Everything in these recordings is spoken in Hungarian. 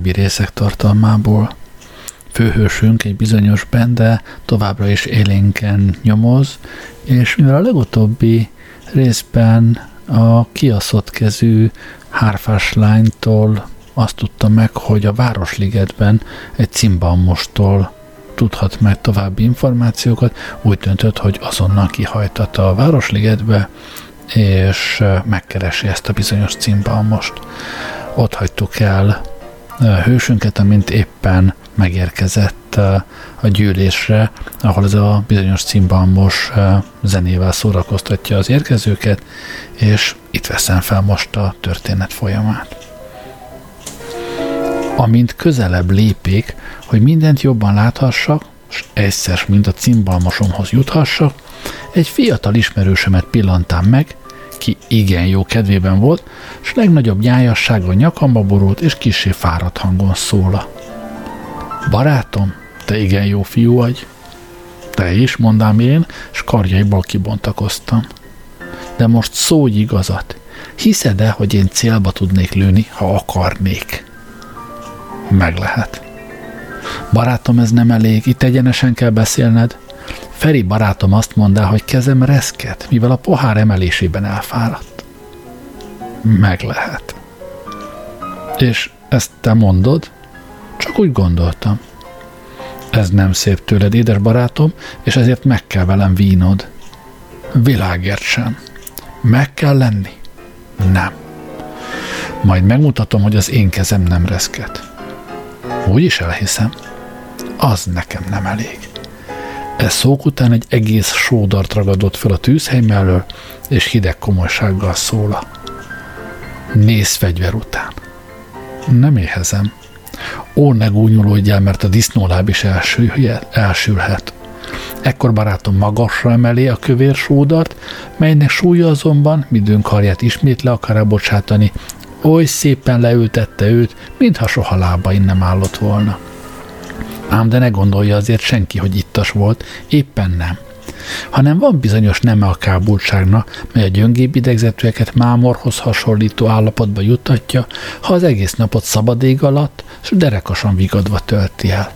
korábbi részek tartalmából. Főhősünk egy bizonyos bende továbbra is élénken nyomoz, és mivel a legutóbbi részben a kiaszott kezű hárfás lánytól azt tudta meg, hogy a Városligetben egy cimbalmostól tudhat meg további információkat, úgy döntött, hogy azonnal kihajtatta a Városligetbe, és megkeresi ezt a bizonyos cimbalmost. Ott hagytuk el hősünket, amint éppen megérkezett a gyűlésre, ahol ez a bizonyos cimbalmos zenével szórakoztatja az érkezőket, és itt veszem fel most a történet folyamát. Amint közelebb lépik, hogy mindent jobban láthassak, és egyszer, mint a cimbalmosomhoz juthassak, egy fiatal ismerősemet pillantám meg, ki igen jó kedvében volt, és legnagyobb nyájassága nyakamba borult, és kisé fáradt hangon szóla. Barátom, te igen jó fiú vagy. Te is, mondám én, és karjaiból kibontakoztam. De most szólj igazat. Hiszed-e, hogy én célba tudnék lőni, ha akarnék? Meg lehet. Barátom, ez nem elég, itt egyenesen kell beszélned. Feri barátom azt mondta, hogy kezem reszket, mivel a pohár emelésében elfáradt. Meg lehet. És ezt te mondod? Csak úgy gondoltam. Ez nem szép tőled, édes barátom, és ezért meg kell velem vínod. Világért sem. Meg kell lenni? Nem. Majd megmutatom, hogy az én kezem nem reszket. Úgy is elhiszem. Az nekem nem elég. Ez szók után egy egész sódart ragadott fel a tűzhely mellől, és hideg komolysággal szóla. Nézz fegyver után. Nem éhezem. Ó, ne gúnyolódjál, mert a disznóláb is elsülhet. Ekkor barátom magasra emeli a kövér sódart, melynek súlya azonban, midőn karját ismét le akar bocsátani, oly szépen leültette őt, mintha soha lábain nem állott volna. Ám de ne gondolja azért senki, hogy ittas volt, éppen nem hanem van bizonyos neme a kábultságnak, mely a gyöngébb idegzetűeket mámorhoz hasonlító állapotba juttatja, ha az egész napot szabad ég alatt, s derekasan vigadva tölti el.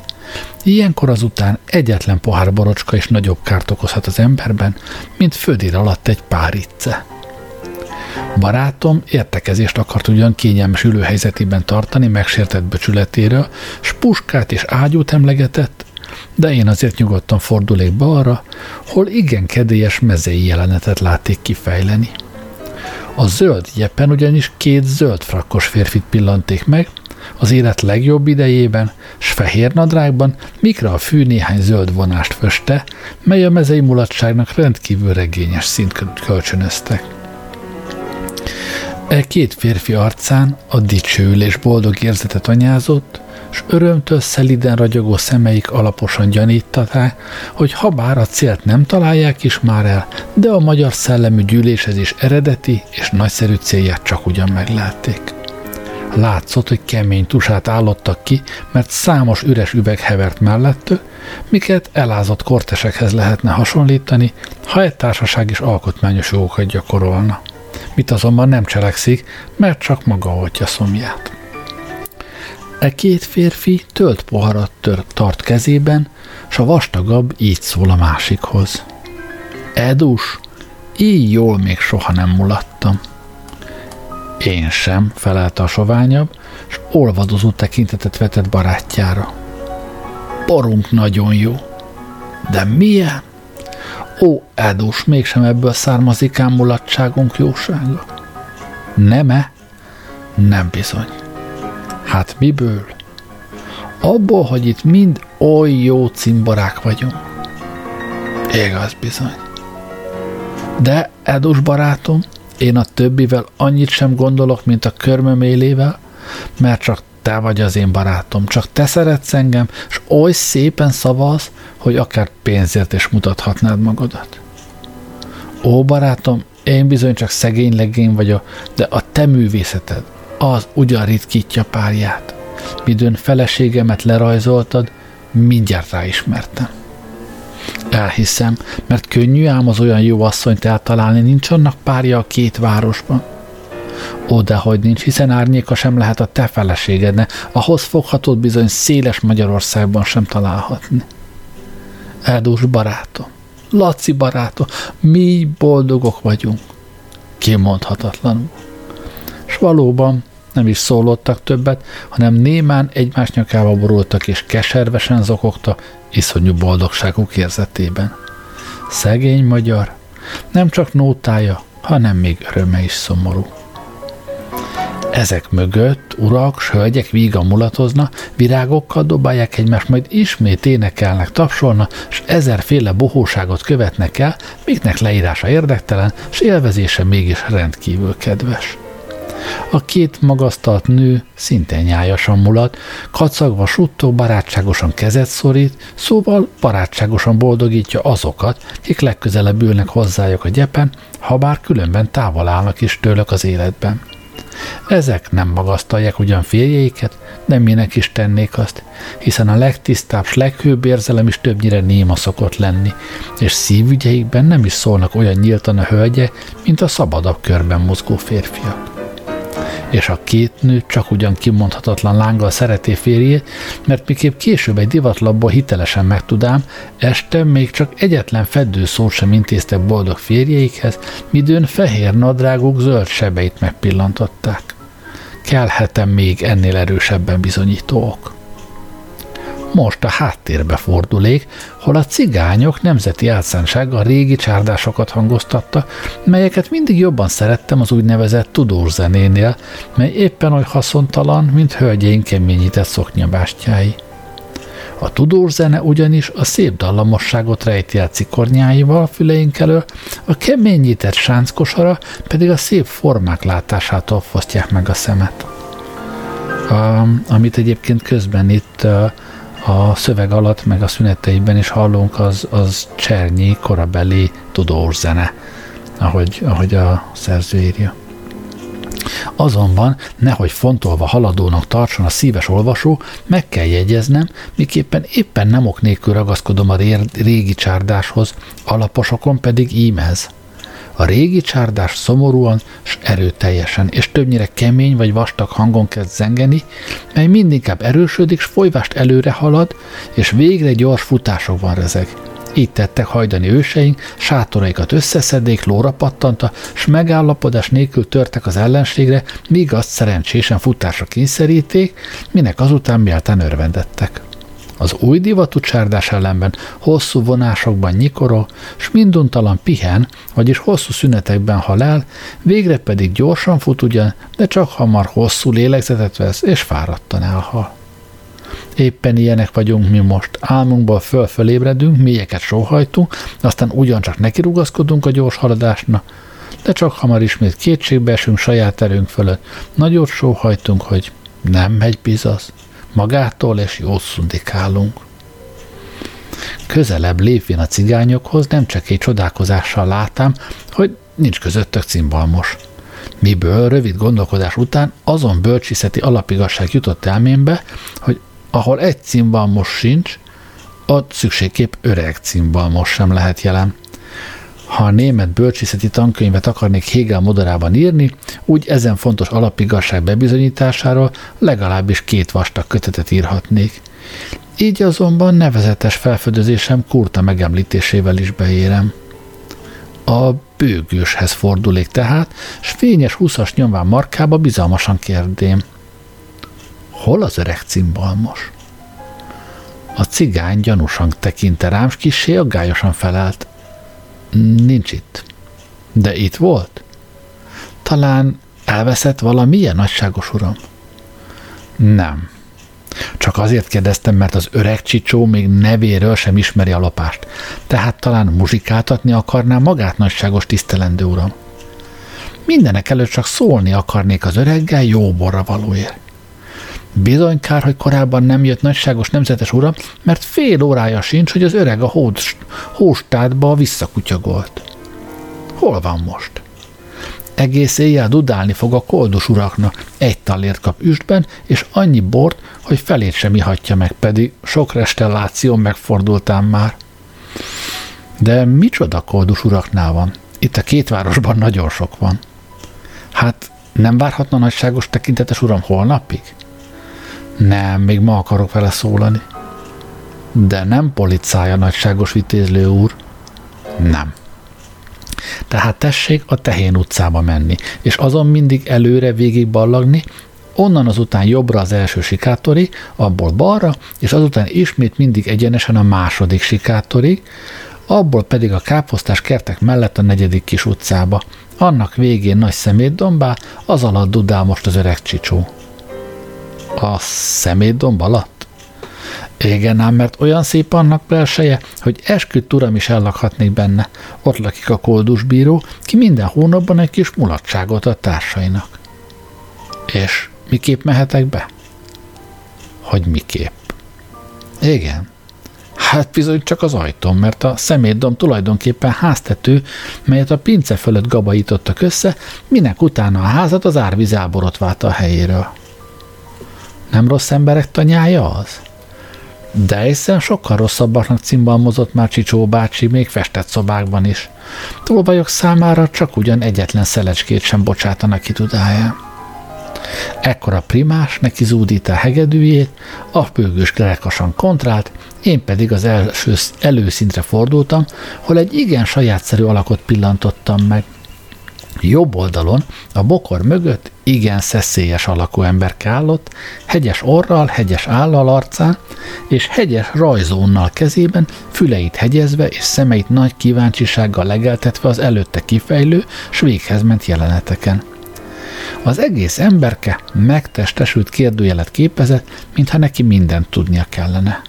Ilyenkor azután egyetlen pohár borocska is nagyobb kárt okozhat az emberben, mint földér alatt egy pár icce. Barátom értekezést akart ugyan kényelmes ülőhelyzetében tartani megsértett becsületéről, s puskát és ágyút emlegetett, de én azért nyugodtan fordulék balra, hol igen kedélyes mezei jelenetet látték kifejleni. A zöld jeppen ugyanis két zöld frakkos férfit pillanték meg, az élet legjobb idejében, s fehér nadrágban, mikra a fű néhány zöld vonást föste, mely a mezei mulatságnak rendkívül regényes szint kölcsönöztek. E két férfi arcán a dicsőülés boldog érzetet anyázott, s örömtől szeliden ragyogó szemeik alaposan gyanították, hogy ha bár a célt nem találják is már el, de a magyar szellemű gyűlésezés eredeti és nagyszerű célját csak ugyan meglátték. Látszott, hogy kemény tusát állottak ki, mert számos üres üveg hevert mellettő, miket elázott kortesekhez lehetne hasonlítani, ha egy társaság is alkotmányos jogokat gyakorolna mit azonban nem cselekszik, mert csak maga oltja szomját. E két férfi tölt poharat tör, tart kezében, s a vastagabb így szól a másikhoz. Edus, így jól még soha nem mulattam. Én sem, felelte a soványabb, s olvadozó tekintetet vetett barátjára. Borunk nagyon jó. De milyen? Ó, Edus, mégsem ebből származik ám mulatságunk jósága. Nem-e? Nem bizony. Hát miből? Abból, hogy itt mind oly jó cimborák vagyunk. Igaz bizony. De, Edus barátom, én a többivel annyit sem gondolok, mint a körmöm élével, mert csak te vagy az én barátom, csak te szeretsz engem, és oly szépen szavaz, hogy akár pénzért is mutathatnád magadat. Ó, barátom, én bizony csak szegény legény vagyok, de a te művészeted az ugyan ritkítja párját. Midőn feleségemet lerajzoltad, mindjárt ráismertem. Elhiszem, mert könnyű ám az olyan jó asszonyt eltalálni, nincs annak párja a két városban. Ó, de hogy nincs, hiszen árnyéka sem lehet a te feleségedne, ahhoz foghatót bizony széles Magyarországban sem találhatni. Eldús barátom, Laci barátom, mi boldogok vagyunk. Kimondhatatlanul. És valóban nem is szólottak többet, hanem némán egymás nyakába borultak és keservesen zokogta iszonyú boldogságuk érzetében. Szegény magyar, nem csak nótája, hanem még öröme is szomorú. Ezek mögött urak, hölgyek vígan mulatozna, virágokkal dobálják egymást, majd ismét énekelnek, tapsolna, s ezerféle bohóságot követnek el, miknek leírása érdektelen, s élvezése mégis rendkívül kedves. A két magasztalt nő szintén nyájasan mulat, kacagva suttog, barátságosan kezet szorít, szóval barátságosan boldogítja azokat, kik legközelebb ülnek hozzájuk a gyepen, ha bár különben távol állnak is tőlük az életben. Ezek nem magasztalják ugyan férjeiket, de minek is tennék azt, hiszen a legtisztább, s leghőbb érzelem is többnyire néma szokott lenni, és szívügyeikben nem is szólnak olyan nyíltan a hölgye, mint a szabadabb körben mozgó férfiak és a két nő csak ugyan kimondhatatlan lánggal szereti férjét, mert miképp később egy divatlapból hitelesen megtudám, este még csak egyetlen fedő szót sem intéztek boldog férjeikhez, midőn fehér nadráguk zöld sebeit megpillantották. Kelhetem még ennél erősebben bizonyítók most a háttérbe fordulék, hol a cigányok nemzeti álszánsága a régi csárdásokat hangoztatta, melyeket mindig jobban szerettem az úgynevezett tudós zenénél, mely éppen oly haszontalan, mint hölgyeink keményített szoknyabástyái. A tudós zene ugyanis a szép dallamosságot rejti el cikornyáival a füleink elől, a keményített sánckosara pedig a szép formák látásától fosztják meg a szemet. A, amit egyébként közben itt a szöveg alatt, meg a szüneteiben is hallunk, az, az Csernyi korabeli tudós zene, ahogy, ahogy a szerző írja. Azonban, nehogy fontolva haladónak tartson a szíves olvasó, meg kell jegyeznem, miképpen éppen nem ok nélkül ragaszkodom a régi csárdáshoz, alaposokon pedig ímez. A régi csárdás szomorúan s erőteljesen, és többnyire kemény vagy vastag hangon kezd zengeni, mely mindinkább erősödik, s folyvást előre halad, és végre gyors futásokban rezeg. Így tettek hajdani őseink, sátoraikat összeszedék, lóra pattanta, s megállapodás nélkül törtek az ellenségre, míg azt szerencsésen futásra kényszeríték, minek azután méltán örvendettek. Az új divatú csárdás ellenben hosszú vonásokban nyikorol, s minduntalan pihen, vagyis hosszú szünetekben hal el, végre pedig gyorsan fut ugyan, de csak hamar hosszú lélegzetet vesz, és fáradtan elhal. Éppen ilyenek vagyunk mi most. Álmunkból fölfölébredünk, mélyeket sóhajtunk, aztán ugyancsak nekirugaszkodunk a gyors haladásnak, de csak hamar ismét kétségbe esünk saját erőnk fölött. Nagyot sóhajtunk, hogy nem megy bizasz magától, és jó szundikálunk. Közelebb lépvén a cigányokhoz nem csak egy csodálkozással látám, hogy nincs közöttök cimbalmos. Miből rövid gondolkodás után azon bölcsiszeti alapigasság jutott elmémbe, hogy ahol egy cimbalmos sincs, ott szükségképp öreg cimbalmos sem lehet jelen. Ha a német bölcsiszeti tankönyvet akarnék Hegel modorában írni, úgy ezen fontos alapigazság bebizonyításáról legalábbis két vastag kötetet írhatnék. Így azonban nevezetes felfedezésem Kurta megemlítésével is beérem. A bőgőshez fordulék tehát, s fényes húszas nyomván markába bizalmasan kérdém. Hol az öreg cimbalmos? A cigány gyanúsan tekinte rám, s kissé aggályosan felelt. Nincs itt. De itt volt? Talán elveszett valamilyen nagyságos uram? Nem. Csak azért kérdeztem, mert az öreg csicsó még nevéről sem ismeri a lopást. Tehát talán muzsikáltatni akarná magát nagyságos tisztelendő uram. Mindenek előtt csak szólni akarnék az öreggel jó borra valóért. Bizony kár, hogy korábban nem jött nagyságos nemzetes ura, mert fél órája sincs, hogy az öreg a hóstádba visszakutyagolt. Hol van most? Egész éjjel dudálni fog a koldus uraknak, egy tallért kap üstben, és annyi bort, hogy felét sem ihatja meg, pedig sok restelláció megfordultám már. De micsoda koldus uraknál van? Itt a két városban nagyon sok van. Hát Nem várhatna nagyságos tekintetes uram holnapig? Nem, még ma akarok vele szólani. De nem policája nagyságos vitézlő úr. Nem. Tehát tessék a Tehén utcába menni, és azon mindig előre végig ballagni, onnan azután jobbra az első sikátorig, abból balra, és azután ismét mindig egyenesen a második sikátorig, abból pedig a káposztás kertek mellett a negyedik kis utcába. Annak végén nagy szemétdombá, az alatt dudál most az öreg csicsó. A szemétdomb alatt? Igen ám, mert olyan szép annak belseje, hogy esküdt uram is ellakhatnék benne. Ott lakik a koldusbíró, ki minden hónapban egy kis mulatságot a társainak. És miképp mehetek be? Hogy miképp? Igen. Hát bizony csak az ajtón, mert a szemétdom tulajdonképpen háztető, melyet a pince fölött gabajítottak össze, minek utána a házat az árvíz elborotválta a helyéről. Nem rossz emberek tanyája az? De hiszen sokkal rosszabbaknak cimbalmozott már Csicsó bácsi, még festett szobákban is. Tolvajok számára csak ugyan egyetlen szelecskét sem bocsátanak ki tudáján. Ekkor a primás neki zúdít a hegedűjét, a pőgős kerekasan kontrált, én pedig az első előszintre fordultam, hol egy igen sajátszerű alakot pillantottam meg. Jobb oldalon, a bokor mögött igen szeszélyes alakú ember állott, hegyes orral, hegyes állal arcán, és hegyes rajzónnal kezében, füleit hegyezve és szemeit nagy kíváncsisággal legeltetve az előtte kifejlő, s véghez ment jeleneteken. Az egész emberke megtestesült kérdőjelet képezett, mintha neki mindent tudnia kellene.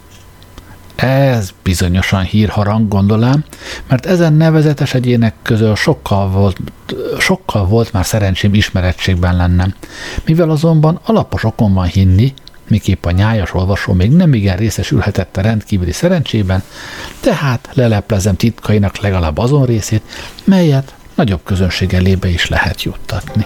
Ez bizonyosan hírharang, gondolám, mert ezen nevezetes egyének közül sokkal volt, sokkal volt már szerencsém ismerettségben lennem. Mivel azonban alapos okon van hinni, miképp a nyájas olvasó még nem igen részesülhetett a rendkívüli szerencsében, tehát leleplezem titkainak legalább azon részét, melyet nagyobb közönség elébe is lehet juttatni.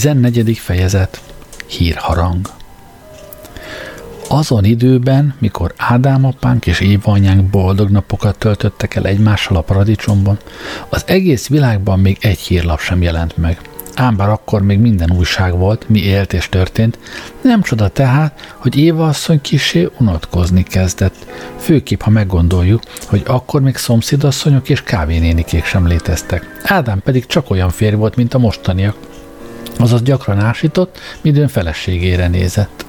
14. fejezet Hírharang Azon időben, mikor Ádám apánk és Éva anyánk boldog napokat töltöttek el egymással a paradicsomban, az egész világban még egy hírlap sem jelent meg. Ám bár akkor még minden újság volt, mi élt és történt, nem csoda tehát, hogy Éva asszony kisé unatkozni kezdett. Főképp, ha meggondoljuk, hogy akkor még szomszédasszonyok és kávénénikék sem léteztek. Ádám pedig csak olyan férj volt, mint a mostaniak, azaz gyakran ásított, midőn feleségére nézett.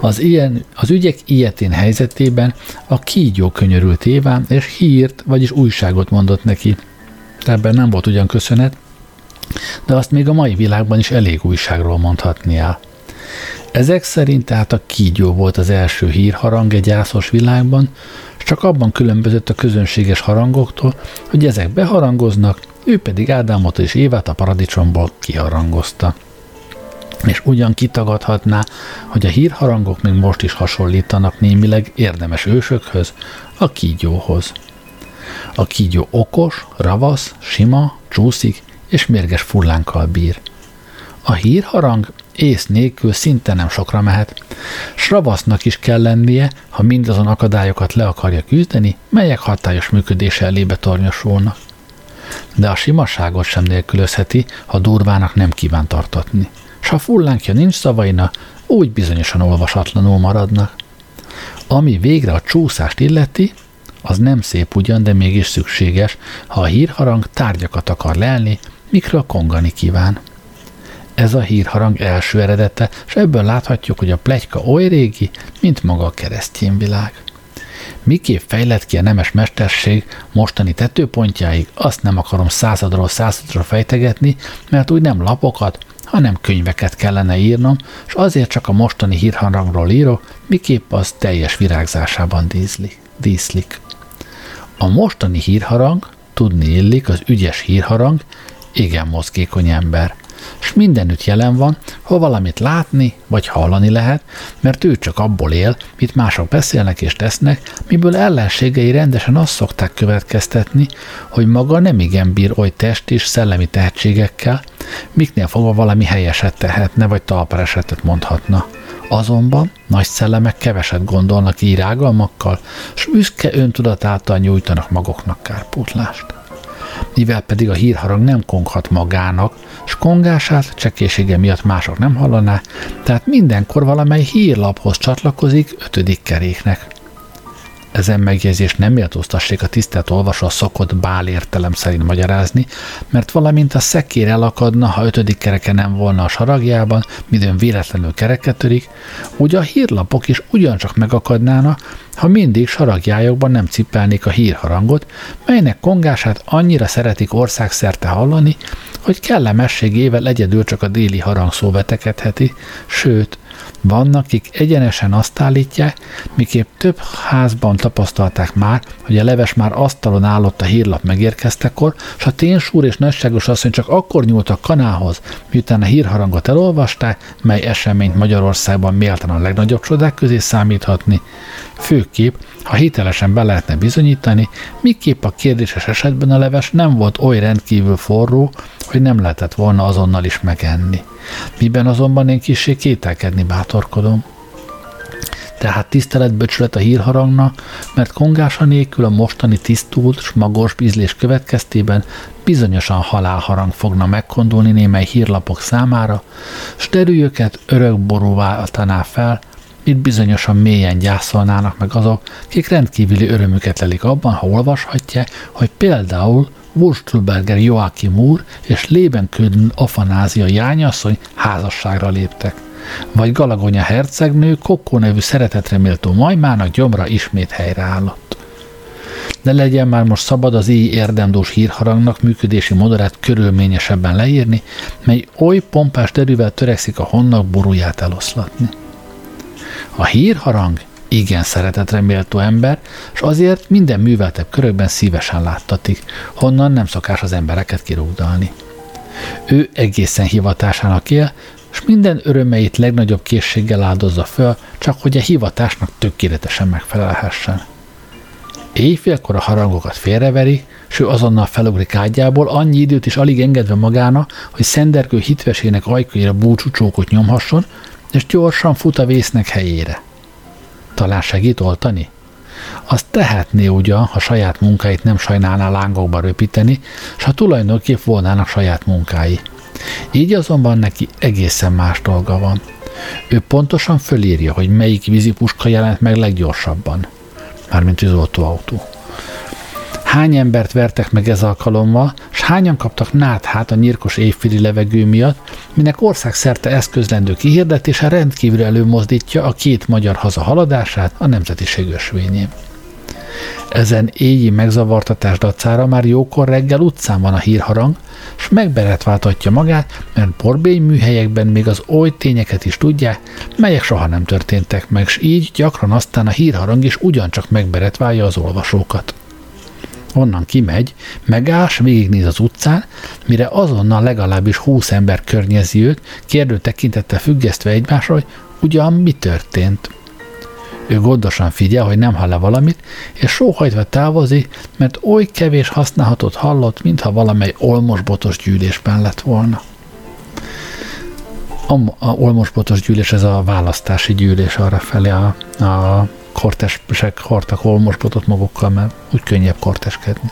Az, ilyen, az ügyek ilyetén helyzetében a kígyó könyörült Éván, és hírt, vagyis újságot mondott neki. Ebben nem volt ugyan köszönet, de azt még a mai világban is elég újságról mondhatni el. Ezek szerint tehát a kígyó volt az első hírharang egy gyászos világban, csak abban különbözött a közönséges harangoktól, hogy ezek beharangoznak, ő pedig Ádámot és Évát a paradicsomból kiharangozta. És ugyan kitagadhatná, hogy a hírharangok még most is hasonlítanak némileg érdemes ősökhöz, a kígyóhoz. A kígyó okos, ravasz, sima, csúszik és mérges fullánkkal bír. A hírharang ész nélkül szinte nem sokra mehet. Sravasznak is kell lennie, ha mindazon akadályokat le akarja küzdeni, melyek hatályos működése elébe tornyosulnak de a simaságot sem nélkülözheti, ha durvának nem kíván tartatni. S ha fullánkja nincs szavaina, úgy bizonyosan olvasatlanul maradnak. Ami végre a csúszást illeti, az nem szép ugyan, de mégis szükséges, ha a hírharang tárgyakat akar lelni, mikről kongani kíván. Ez a hírharang első eredete, és ebből láthatjuk, hogy a plegyka oly régi, mint maga a keresztény világ. Miképp fejlett ki a nemes mesterség mostani tetőpontjáig, azt nem akarom századról századra fejtegetni, mert úgy nem lapokat, hanem könyveket kellene írnom, és azért csak a mostani hírharangról írok, miképp az teljes virágzásában díszlik. díszlik. A mostani hírharang, tudni illik, az ügyes hírharang, igen mozgékony ember és mindenütt jelen van, ha valamit látni vagy hallani lehet, mert ő csak abból él, mit mások beszélnek és tesznek, miből ellenségei rendesen azt szokták következtetni, hogy maga nem igen bír oly test és szellemi tehetségekkel, miknél fogva valami helyeset tehetne, vagy talparesetet mondhatna. Azonban nagy szellemek keveset gondolnak írágalmakkal, s üszke öntudat által nyújtanak maguknak kárpótlást mivel pedig a hírharang nem konghat magának, s kongását csekésége miatt mások nem hallaná, tehát mindenkor valamely hírlaphoz csatlakozik ötödik keréknek. Ezen megjegyzés nem méltóztassék a tisztelt olvasó a szokott bál értelem szerint magyarázni, mert valamint a szekér elakadna, ha ötödik kereke nem volna a saragjában, midőn véletlenül kereket törik, úgy a hírlapok is ugyancsak megakadnának, ha mindig saragjájokban nem cipelnék a hírharangot, melynek kongását annyira szeretik országszerte hallani, hogy kellemességével egyedül csak a déli harangszó vetekedheti, sőt, vannak, akik egyenesen azt állítják, miképp több házban tapasztalták már, hogy a leves már asztalon állott a hírlap megérkeztekor, s a ténsúr és nagyságos asszony csak akkor nyúltak kanához, miután a hírharangot elolvasták, mely eseményt Magyarországban méltan a legnagyobb csodák közé számíthatni, főképp, ha hitelesen be lehetne bizonyítani, miképp a kérdéses esetben a leves nem volt oly rendkívül forró, hogy nem lehetett volna azonnal is megenni. Miben azonban én kissé kételkedni bátorkodom. Tehát tiszteletböcsület a hírharangna, mert kongása nélkül a mostani tisztult s magos ízlés következtében bizonyosan halálharang fogna megkondulni némely hírlapok számára, s derűjöket örök borúvá fel, itt bizonyosan mélyen gyászolnának meg azok, kik rendkívüli örömüket lelik abban, ha olvashatja, hogy például Wurstelberger Joachim úr és Lebenködn Afanázia jányasszony házasságra léptek. Vagy Galagonya hercegnő Kokko nevű szeretetre méltó majmának gyomra ismét helyreállott. De legyen már most szabad az így érdemdós hírharangnak működési moderát körülményesebben leírni, mely oly pompás derűvel törekszik a honnak borúját eloszlatni. A hírharang igen szeretetre méltó ember, és azért minden műveltebb körökben szívesen láttatik, honnan nem szokás az embereket kirúgdalni. Ő egészen hivatásának él, és minden örömeit legnagyobb készséggel áldozza föl, csak hogy a hivatásnak tökéletesen megfelelhessen. Éjfélkor a harangokat félreveri, s ő azonnal felugrik ágyából, annyi időt is alig engedve magának, hogy szendergő hitvesének ajkaira búcsúcsókot nyomhasson, és gyorsan fut a vésznek helyére. Talán segít oltani? Azt tehetné ugyan, ha saját munkáit nem sajnálná lángokba röpíteni, s ha tulajdonképp volnának saját munkái. Így azonban neki egészen más dolga van. Ő pontosan fölírja, hogy melyik vízipuska jelent meg leggyorsabban. Mármint tűzoltóautó. Hány embert vertek meg ez alkalommal, s hányan kaptak náthát a nyírkos évféli levegő miatt, minek országszerte eszközlendő kihirdetése rendkívül előmozdítja a két magyar haza haladását a nemzetiség ösvényén. Ezen éjjé megzavartatás dacára már jókor reggel utcán van a hírharang, s megberetváltatja magát, mert borbény műhelyekben még az oly tényeket is tudják, melyek soha nem történtek meg, s így gyakran aztán a hírharang is ugyancsak megberetválja az olvasókat onnan kimegy, megáll, végignéz az utcán, mire azonnal legalábbis húsz ember környezi őt, kérdő tekintettel függesztve egymásra, hogy ugyan mi történt. Ő gondosan figyel, hogy nem hall valamit, és sóhajtva távozik, mert oly kevés használhatót hallott, mintha valamely olmosbotos gyűlésben lett volna. A, a olmosbotos gyűlés, ez a választási gyűlés arra felé a, a kortesek hordtak olmosbotot magukkal, mert úgy könnyebb korteskedni.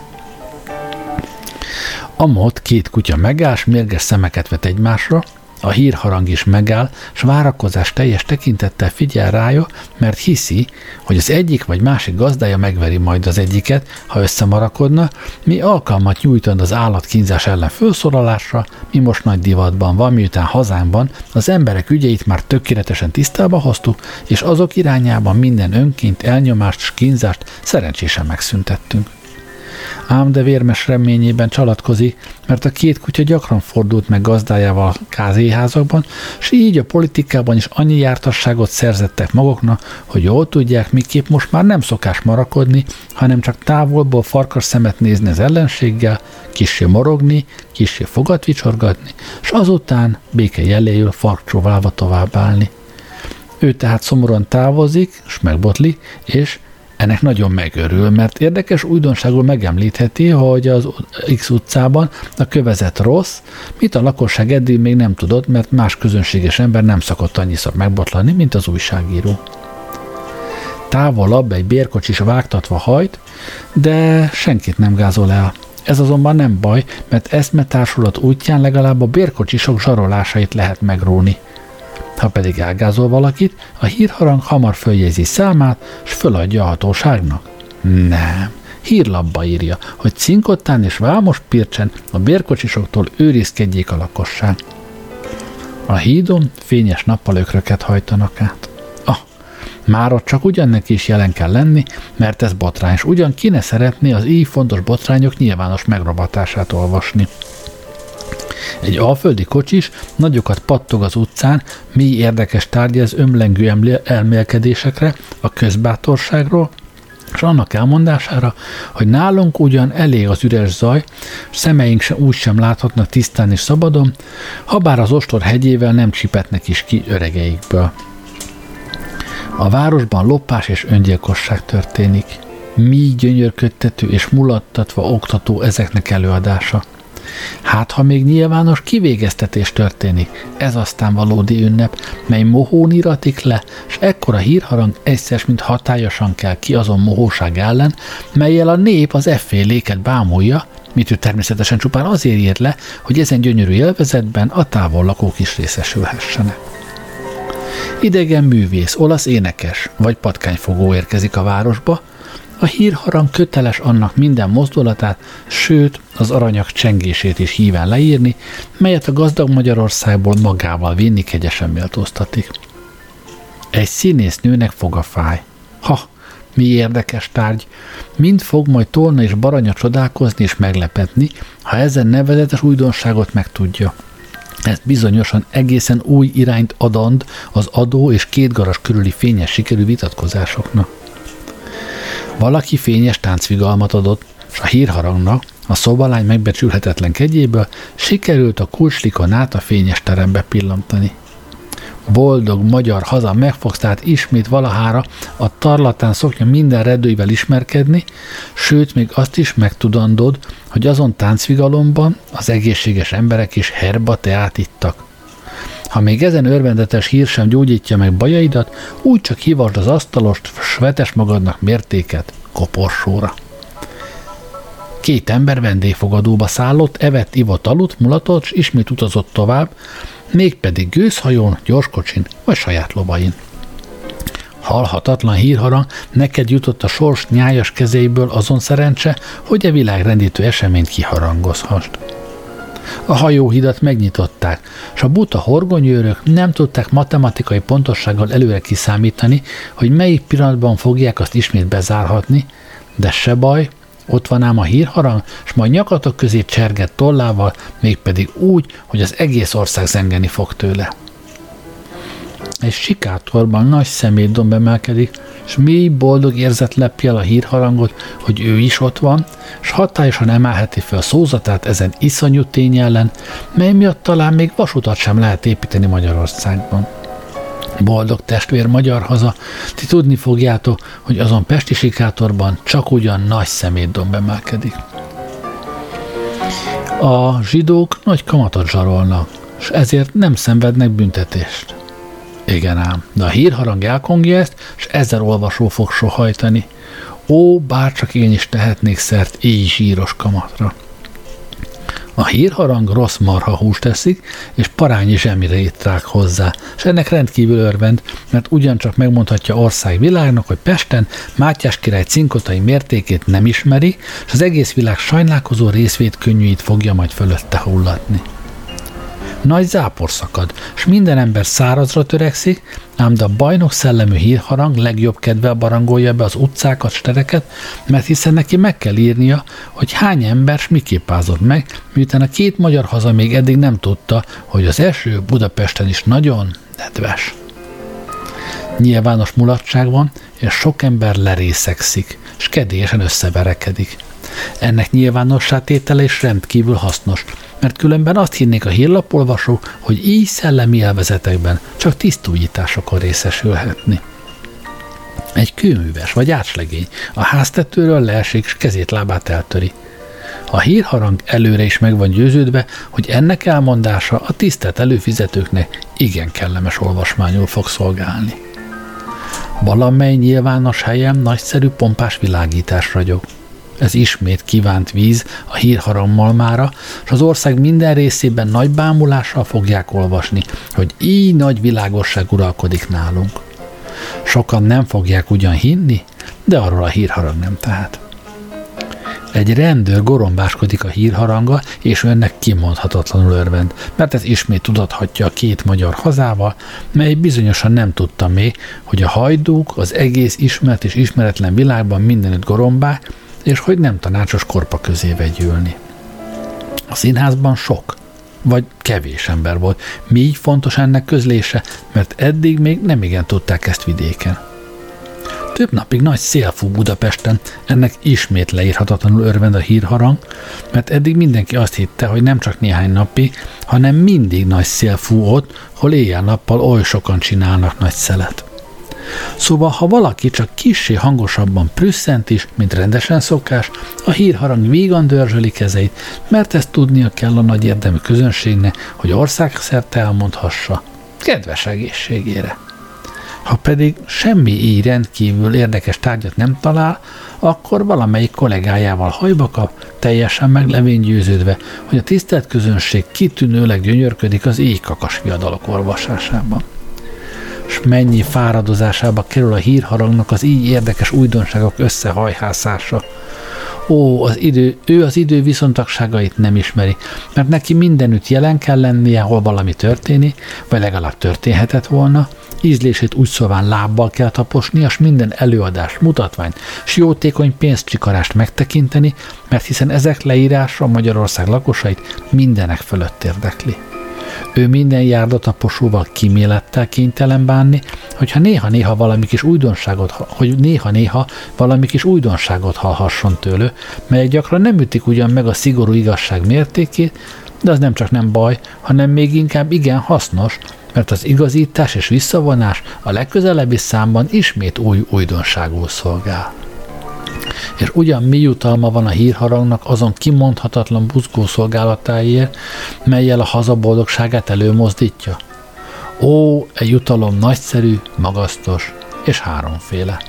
Amott két kutya megáll, mérges szemeket vet egymásra, a hírharang is megáll, s várakozás teljes tekintettel figyel rája, mert hiszi, hogy az egyik vagy másik gazdája megveri majd az egyiket, ha összemarakodna, mi alkalmat nyújtani az állatkínzás ellen felszólalásra, mi most nagy divatban van, miután hazánkban az emberek ügyeit már tökéletesen tisztába hoztuk, és azok irányában minden önként elnyomást és kínzást szerencsésen megszüntettünk. Ám de vérmes reményében csalatkozik, mert a két kutya gyakran fordult meg gazdájával kázéházakban, és így a politikában is annyi jártasságot szerzettek maguknak, hogy jól tudják, miképp most már nem szokás marakodni, hanem csak távolból farkas szemet nézni az ellenséggel, kissé morogni, kissé fogat vicsorgatni, és azután béke jeléül farkcsóválva továbbállni. Ő tehát szomorúan távozik, és megbotli, és ennek nagyon megörül, mert érdekes újdonságul megemlítheti, hogy az X utcában a kövezet rossz, mit a lakosság eddig még nem tudott, mert más közönséges ember nem szokott annyiszor megbotlani, mint az újságíró. Távolabb egy bérkocsis vágtatva hajt, de senkit nem gázol el. Ez azonban nem baj, mert eszmetársulat útján legalább a bérkocsisok zsarolásait lehet megróni – ha pedig elgázol valakit, a hírharang hamar följegyzi számát, és föladja a hatóságnak. Nem. Hírlapba írja, hogy cinkottán és vámos pircsen a bérkocsisoktól őrizkedjék a lakosság. A hídon fényes nappalökröket hajtanak át. Ah, már ott csak ugyannek is jelen kell lenni, mert ez botrány, és ugyan ki ne szeretné az így fontos botrányok nyilvános megrobatását olvasni. Egy alföldi kocsis nagyokat pattog az utcán, mi érdekes tárgya az ömlengő elmélkedésekre, a közbátorságról, és annak elmondására, hogy nálunk ugyan elég az üres zaj, szemeink sem úgy sem láthatnak tisztán és szabadon, ha bár az ostor hegyével nem csipetnek is ki öregeikből. A városban lopás és öngyilkosság történik. Mi gyönyörködtető és mulattatva oktató ezeknek előadása – Hát, ha még nyilvános kivégeztetés történik, ez aztán valódi ünnep, mely mohón iratik le, és ekkora hírharang egyszer, mint hatályosan kell ki azon mohóság ellen, melyel a nép az efféléket bámulja, mit ő természetesen csupán azért ír le, hogy ezen gyönyörű élvezetben a távol lakók is részesülhessenek. Idegen művész, olasz énekes vagy patkányfogó érkezik a városba, a hírharang köteles annak minden mozdulatát, sőt, az aranyak csengését is híven leírni, melyet a gazdag Magyarországból magával vinni kegyesen méltóztatik. Egy színésznőnek a fáj. Ha, mi érdekes tárgy, mind fog majd Tolna és Baranya csodálkozni és meglepetni, ha ezen nevezetes újdonságot megtudja. Ez bizonyosan egészen új irányt adand az adó és két garas körüli fényes sikerű vitatkozásoknak. Valaki fényes táncvigalmat adott, és a hírharangnak, a szobalány megbecsülhetetlen kegyéből sikerült a kulcslikonát a fényes terembe pillantani. Boldog magyar haza megfogsz tehát ismét valahára a tarlatán szokja minden redőivel ismerkedni, sőt még azt is megtudandod, hogy azon táncvigalomban az egészséges emberek is herba teát ittak. Ha még ezen örvendetes hír sem gyógyítja meg bajaidat, úgy csak hívasd az asztalost, s vetes magadnak mértéket koporsóra. Két ember vendégfogadóba szállott, evett, ivott, aludt, mulatott, és ismét utazott tovább, mégpedig gőzhajón, gyorskocsin vagy saját lovain. Halhatatlan hírharang neked jutott a sors nyájas kezéből azon szerencse, hogy a e világrendítő eseményt kiharangozhast. A hajóhidat megnyitották, és a buta horgonyőrök nem tudták matematikai pontossággal előre kiszámítani, hogy melyik pillanatban fogják azt ismét bezárhatni, de se baj, ott van ám a hírharang, és majd nyakatok közé csergett tollával, mégpedig úgy, hogy az egész ország zengeni fog tőle. Egy sikátorban nagy szemétdomb emelkedik, és mély boldog érzet lepje el a hírharangot, hogy ő is ott van, és hatályosan emelheti fel szózatát ezen iszonyú tény ellen, mely miatt talán még vasutat sem lehet építeni Magyarországban. Boldog testvér magyar haza, ti tudni fogjátok, hogy azon Pesti sikátorban csak ugyan nagy szemétdomb emelkedik. A zsidók nagy kamatot zsarolnak, és ezért nem szenvednek büntetést. Igen ám, de a hírharang elkongja ezt, és ezer olvasó fog sohajtani. Ó, bárcsak én is tehetnék szert így zsíros kamatra. A hírharang rossz marha húst teszik, és parányi zsemire étrák hozzá, és ennek rendkívül örvend, mert ugyancsak megmondhatja ország világnak, hogy Pesten Mátyás király cinkotai mértékét nem ismeri, és az egész világ sajnálkozó részvét könnyűit fogja majd fölötte hullatni. Nagy zápor szakad, s minden ember szárazra törekszik, ám de a bajnok szellemű hírharang legjobb kedve barangolja be az utcákat, stereket, mert hiszen neki meg kell írnia, hogy hány ember s miképp ázott meg, miután a két magyar haza még eddig nem tudta, hogy az első Budapesten is nagyon nedves. Nyilvános mulatság van, és sok ember lerészegszik, s kedélyesen összeverekedik. Ennek nyilvánossá tétele is rendkívül hasznos, mert különben azt hinnék a hírlapolvasó, hogy így szellemi élvezetekben csak tisztújításokon részesülhetni. Egy kőműves vagy ácslegény a háztetőről leesik, és kezét lábát eltöri. A hírharang előre is meg van győződve, hogy ennek elmondása a tisztelt előfizetőknek igen kellemes olvasmányul fog szolgálni. Valamely nyilvános helyen nagyszerű pompás világítás ragyog. Ez ismét kívánt víz a hírharang malmára, és az ország minden részében nagy bámulással fogják olvasni, hogy így nagy világosság uralkodik nálunk. Sokan nem fogják ugyan hinni, de arról a hírharang nem tehát. Egy rendőr gorombáskodik a hírharanga, és önnek kimondhatatlanul örvend, mert ez ismét tudathatja a két magyar hazával, mely bizonyosan nem tudta még, hogy a hajdúk az egész ismert és ismeretlen világban mindenütt gorombák, és hogy nem tanácsos korpa közé vegyülni. A színházban sok, vagy kevés ember volt. Mi így fontos ennek közlése, mert eddig még nem igen tudták ezt vidéken. Több napig nagy szél fú Budapesten, ennek ismét leírhatatlanul örvend a hírharang, mert eddig mindenki azt hitte, hogy nem csak néhány napig, hanem mindig nagy szél fú ott, hol éjjel-nappal oly sokan csinálnak nagy szelet. Szóval, ha valaki csak kissé hangosabban prüsszent is, mint rendesen szokás, a hírharang vígan dörzsöli kezeit, mert ezt tudnia kell a nagy érdemű közönségnek, hogy országszerte elmondhassa, kedves egészségére. Ha pedig semmi így rendkívül érdekes tárgyat nem talál, akkor valamelyik kollégájával hajba kap, teljesen meglevén győződve, hogy a tisztelt közönség kitűnőleg gyönyörködik az éjkakas viadalok olvasásában és mennyi fáradozásába kerül a hírharangnak az így érdekes újdonságok összehajhászása. Ó, az idő, ő az idő viszontagságait nem ismeri, mert neki mindenütt jelen kell lennie, hol valami történik, vagy legalább történhetett volna, ízlését úgy szóván lábbal kell taposni, és minden előadás, mutatványt, s jótékony pénzcsikarást megtekinteni, mert hiszen ezek leírása Magyarország lakosait mindenek fölött érdekli. Ő minden járdataposóval kimélettel kénytelen bánni, hogyha néha-néha valami kis újdonságot, hogy néha-néha valami kis újdonságot hallhasson tőle, melyek gyakran nem ütik ugyan meg a szigorú igazság mértékét, de az nem csak nem baj, hanem még inkább igen hasznos, mert az igazítás és visszavonás a legközelebbi számban ismét új újdonságul szolgál és ugyan mi jutalma van a hírharangnak azon kimondhatatlan buzgó szolgálatáért, melyel a haza boldogságát előmozdítja? Ó, egy jutalom nagyszerű, magasztos és háromféle.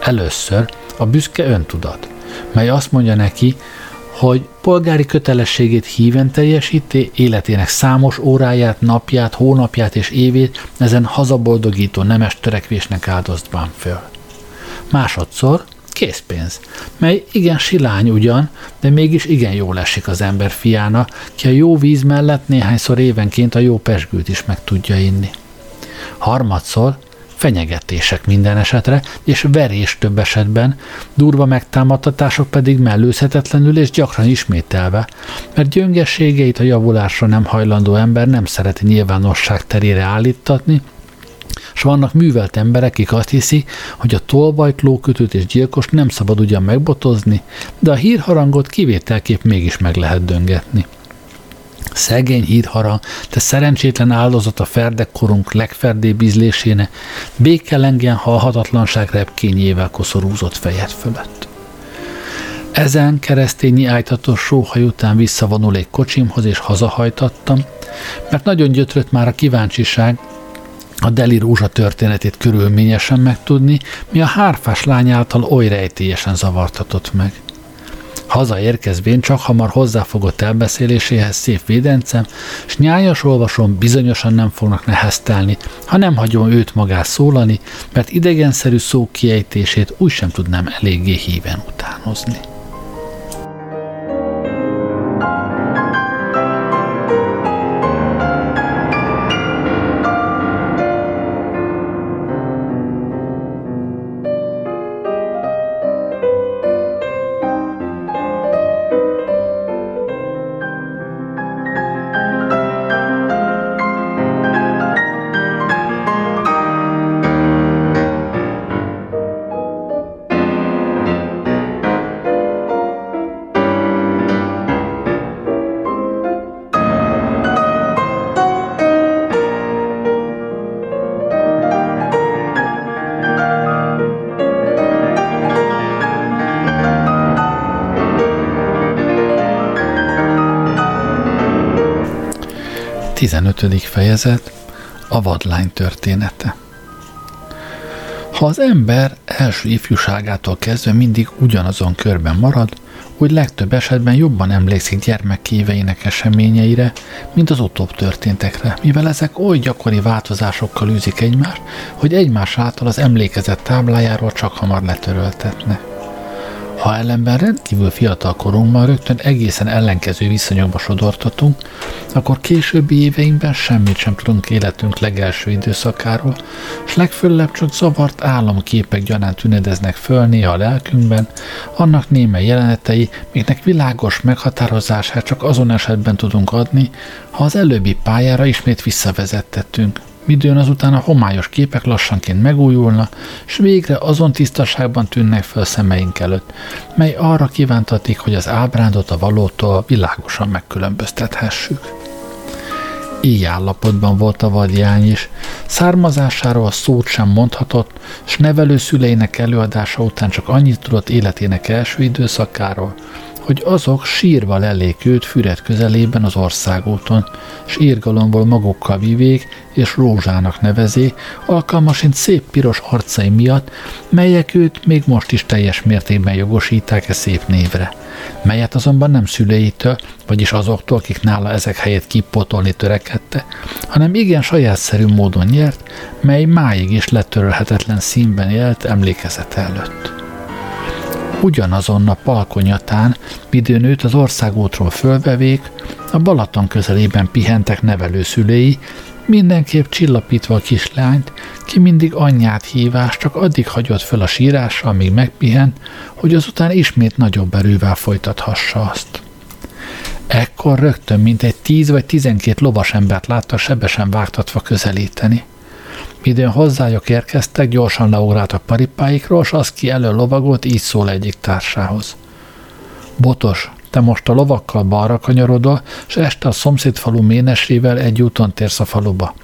Először a büszke öntudat, mely azt mondja neki, hogy polgári kötelességét híven teljesíti, életének számos óráját, napját, hónapját és évét ezen hazaboldogító nemes törekvésnek áldoztván föl. Másodszor készpénz, mely igen silány ugyan, de mégis igen jól esik az ember fiának, ki a jó víz mellett néhányszor évenként a jó pesgőt is meg tudja inni. Harmadszor fenyegetések minden esetre, és verés több esetben, durva megtámadtatások pedig mellőzhetetlenül és gyakran ismételve, mert gyöngességeit a javulásra nem hajlandó ember nem szereti nyilvánosság terére állítatni, és vannak művelt emberek, akik azt hiszi, hogy a tolvajt, lókötőt és gyilkos nem szabad ugyan megbotozni, de a hírharangot kivételképp mégis meg lehet döngetni. Szegény hírharang, te szerencsétlen áldozat a ferdekkorunk legferdébb ízléséne, békelengen halhatatlanság repkényével koszorúzott fejed fölött. Ezen keresztényi ájtatos sóhaj után visszavonulék kocsimhoz és hazahajtattam, mert nagyon gyötrött már a kíváncsiság, a Deli Rózsa történetét körülményesen megtudni, mi a hárfás lány által oly rejtélyesen zavartatott meg. Hazaérkezvén csak hamar hozzáfogott elbeszéléséhez szép védencem, s nyájas olvasom bizonyosan nem fognak neheztelni, ha nem hagyom őt magát szólani, mert idegenszerű szó kiejtését úgy sem tudnám eléggé híven utánozni. 15. fejezet A vadlány története Ha az ember első ifjúságától kezdve mindig ugyanazon körben marad, úgy legtöbb esetben jobban emlékszik gyermekéveinek eseményeire, mint az utóbb történtekre, mivel ezek oly gyakori változásokkal űzik egymást, hogy egymás által az emlékezett táblájáról csak hamar letöröltetne. Ha ellenben rendkívül fiatal korunkban rögtön egészen ellenkező viszonyokba sodortatunk, akkor későbbi éveinkben semmit sem tudunk életünk legelső időszakáról, és legfőlebb csak zavart álomképek gyanánt tünedeznek föl néha a lelkünkben, annak némely jelenetei, miknek világos meghatározását csak azon esetben tudunk adni, ha az előbbi pályára ismét visszavezettettünk, midőn azután a homályos képek lassanként megújulna, és végre azon tisztaságban tűnnek föl szemeink előtt, mely arra kívántatik, hogy az ábrándot a valótól világosan megkülönböztethessük. Így állapotban volt a vadjány is. Származásáról szót sem mondhatott, s nevelőszüleinek előadása után csak annyit tudott életének első időszakáról, hogy azok sírva lelék őt Füred közelében az országúton, s írgalomból magukkal vivék és rózsának nevezé, alkalmasint szép piros arcai miatt, melyek őt még most is teljes mértékben jogosíták e szép névre, melyet azonban nem szüleitől, vagyis azoktól, akik nála ezek helyét kipotolni törekedte, hanem igen sajátszerű módon nyert, mely máig is letörölhetetlen színben élt emlékezet előtt. Ugyanazon a palkonyatán, midőn az országútról fölvevék, a Balaton közelében pihentek nevelőszülei, mindenképp csillapítva a kislányt, ki mindig anyját hívás csak addig hagyott föl a sírásra, amíg megpihen, hogy azután ismét nagyobb erővel folytathassa azt. Ekkor rögtön mint egy tíz vagy tizenkét lovas embert látta sebesen vágtatva közelíteni. Midőn hozzájuk érkeztek, gyorsan leugráltak paripáikról, és az ki elő lovagolt, így szól egyik társához. Botos, te most a lovakkal balra kanyarodol, és este a szomszéd falu ménesével egy úton térsz a faluba.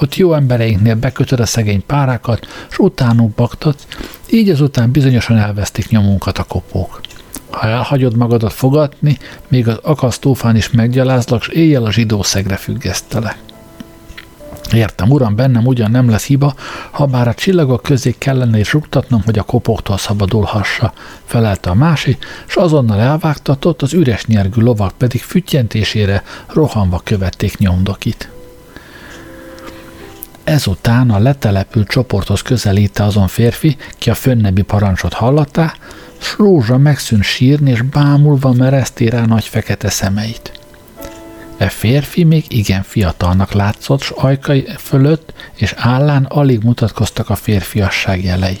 Ott jó embereinknél bekötöd a szegény párákat, és utánuk baktatsz, így azután bizonyosan elvesztik nyomunkat a kopók. Ha elhagyod magadat fogadni, még az akasztófán is meggyalázlak, és éjjel a zsidó szegre függesztelek. Értem, uram, bennem ugyan nem lesz hiba, ha bár a csillagok közé kellene is rúgtatnom, hogy a kopoktól szabadulhassa, felelte a másik, és azonnal elvágtatott, az üres nyergű lovak pedig füttyentésére rohanva követték nyomdokit. Ezután a letelepült csoporthoz közelíte azon férfi, ki a fönnebbi parancsot hallatá, s Rózsa megszűnt sírni, és bámulva mereszté rá nagy fekete szemeit. E férfi még igen fiatalnak látszott, s ajkai fölött és állán alig mutatkoztak a férfiasság jelei.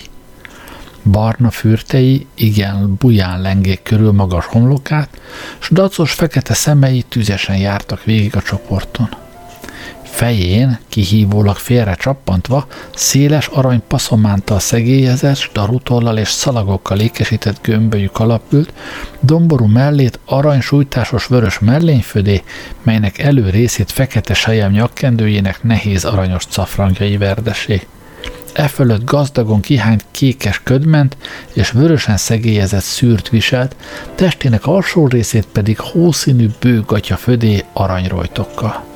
Barna fürtei igen buján lengék körül magas homlokát, s dacos fekete szemei tüzesen jártak végig a csoporton. Fején, kihívólag félre csappantva, széles arany paszomántal szegélyezett, darutollal és szalagokkal ékesített gömbölyű kalapült, domború mellét arany sújtásos vörös mellényfödé, melynek elő részét fekete sejem nyakkendőjének nehéz aranyos cafrangjai verdesé. E fölött gazdagon kihányt kékes ködment és vörösen szegélyezett szűrt viselt, testének alsó részét pedig hószínű bőgatya födé aranyrojtokkal.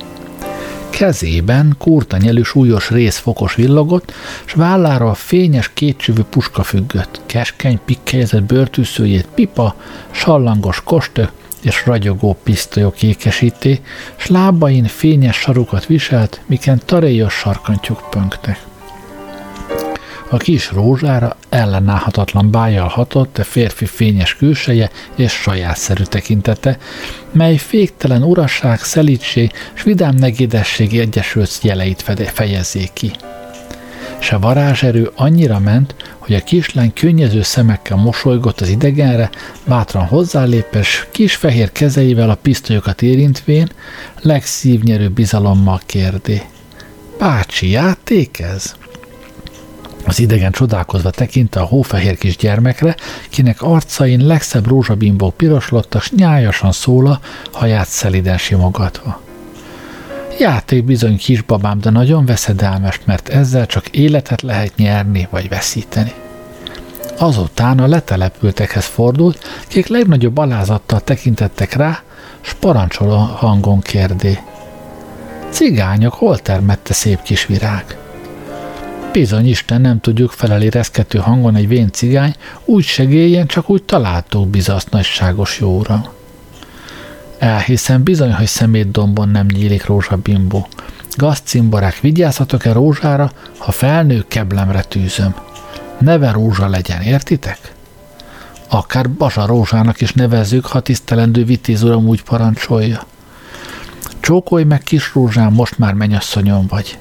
Kezében kurta nyelű súlyos részfokos villogott, s vállára fényes kétcsövű puska függött, keskeny pikkelyezett bőrtűszőjét pipa, sallangos kostök és ragyogó pisztolyok ékesíté, s lábain fényes sarukat viselt, miken taréjos sarkantyúk pönktek. A kis rózsára ellenállhatatlan bájjal hatott a férfi fényes külseje és sajátszerű tekintete, mely féktelen uraság, szelítség és vidám negédesség egyesült jeleit fejezzék ki. A varázserő annyira ment, hogy a kislány könnyező szemekkel mosolygott az idegenre, bátran hozzálépes, kis fehér kezeivel a pisztolyokat érintvén, legszívnyerő bizalommal kérdé. Bácsi, játék ez? Az idegen csodálkozva tekinte a hófehér kis gyermekre, kinek arcain legszebb rózsabimbók piroslottak, s nyájasan szóla, haját szeliden simogatva. Játék bizony kisbabám, de nagyon veszedelmes, mert ezzel csak életet lehet nyerni vagy veszíteni. Azután a letelepültekhez fordult, kik legnagyobb alázattal tekintettek rá, s parancsoló hangon kérdé. Cigányok, hol termette szép kis virág? Bizony Isten, nem tudjuk feleli reszkető hangon egy vén cigány, úgy segéljen, csak úgy találtuk bizaszt nagyságos jóra. Elhiszem bizony, hogy szemét dombon nem nyílik rózsabimbó. Gazcimborák, vigyázzatok-e rózsára, ha felnő, keblemre tűzöm. Neve rózsa legyen, értitek? Akár Basa rózsának is nevezzük, ha tisztelendő vitéz uram úgy parancsolja. Csókolj meg, kis rózsám, most már mennyasszonyom vagy.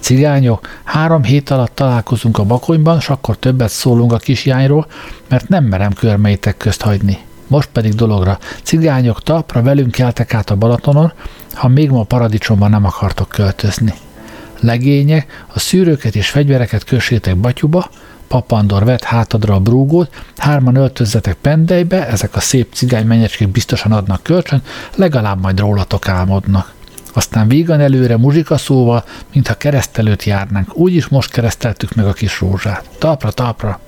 Cigányok, három hét alatt találkozunk a bakonyban, és akkor többet szólunk a kisjányról, mert nem merem körmeitek közt hagyni. Most pedig dologra. Cigányok, tapra velünk keltek át a Balatonon, ha még ma paradicsomban nem akartok költözni. Legények, a szűrőket és fegyvereket kössétek batyuba, Papandor vett hátadra a brúgót, hárman öltözzetek pendejbe, ezek a szép cigánymenyecskék biztosan adnak kölcsön, legalább majd rólatok álmodnak. Aztán vígan előre muzsika szóval, mintha keresztelőt járnánk, úgyis most kereszteltük meg a kis rózsát. Talpra, talpra!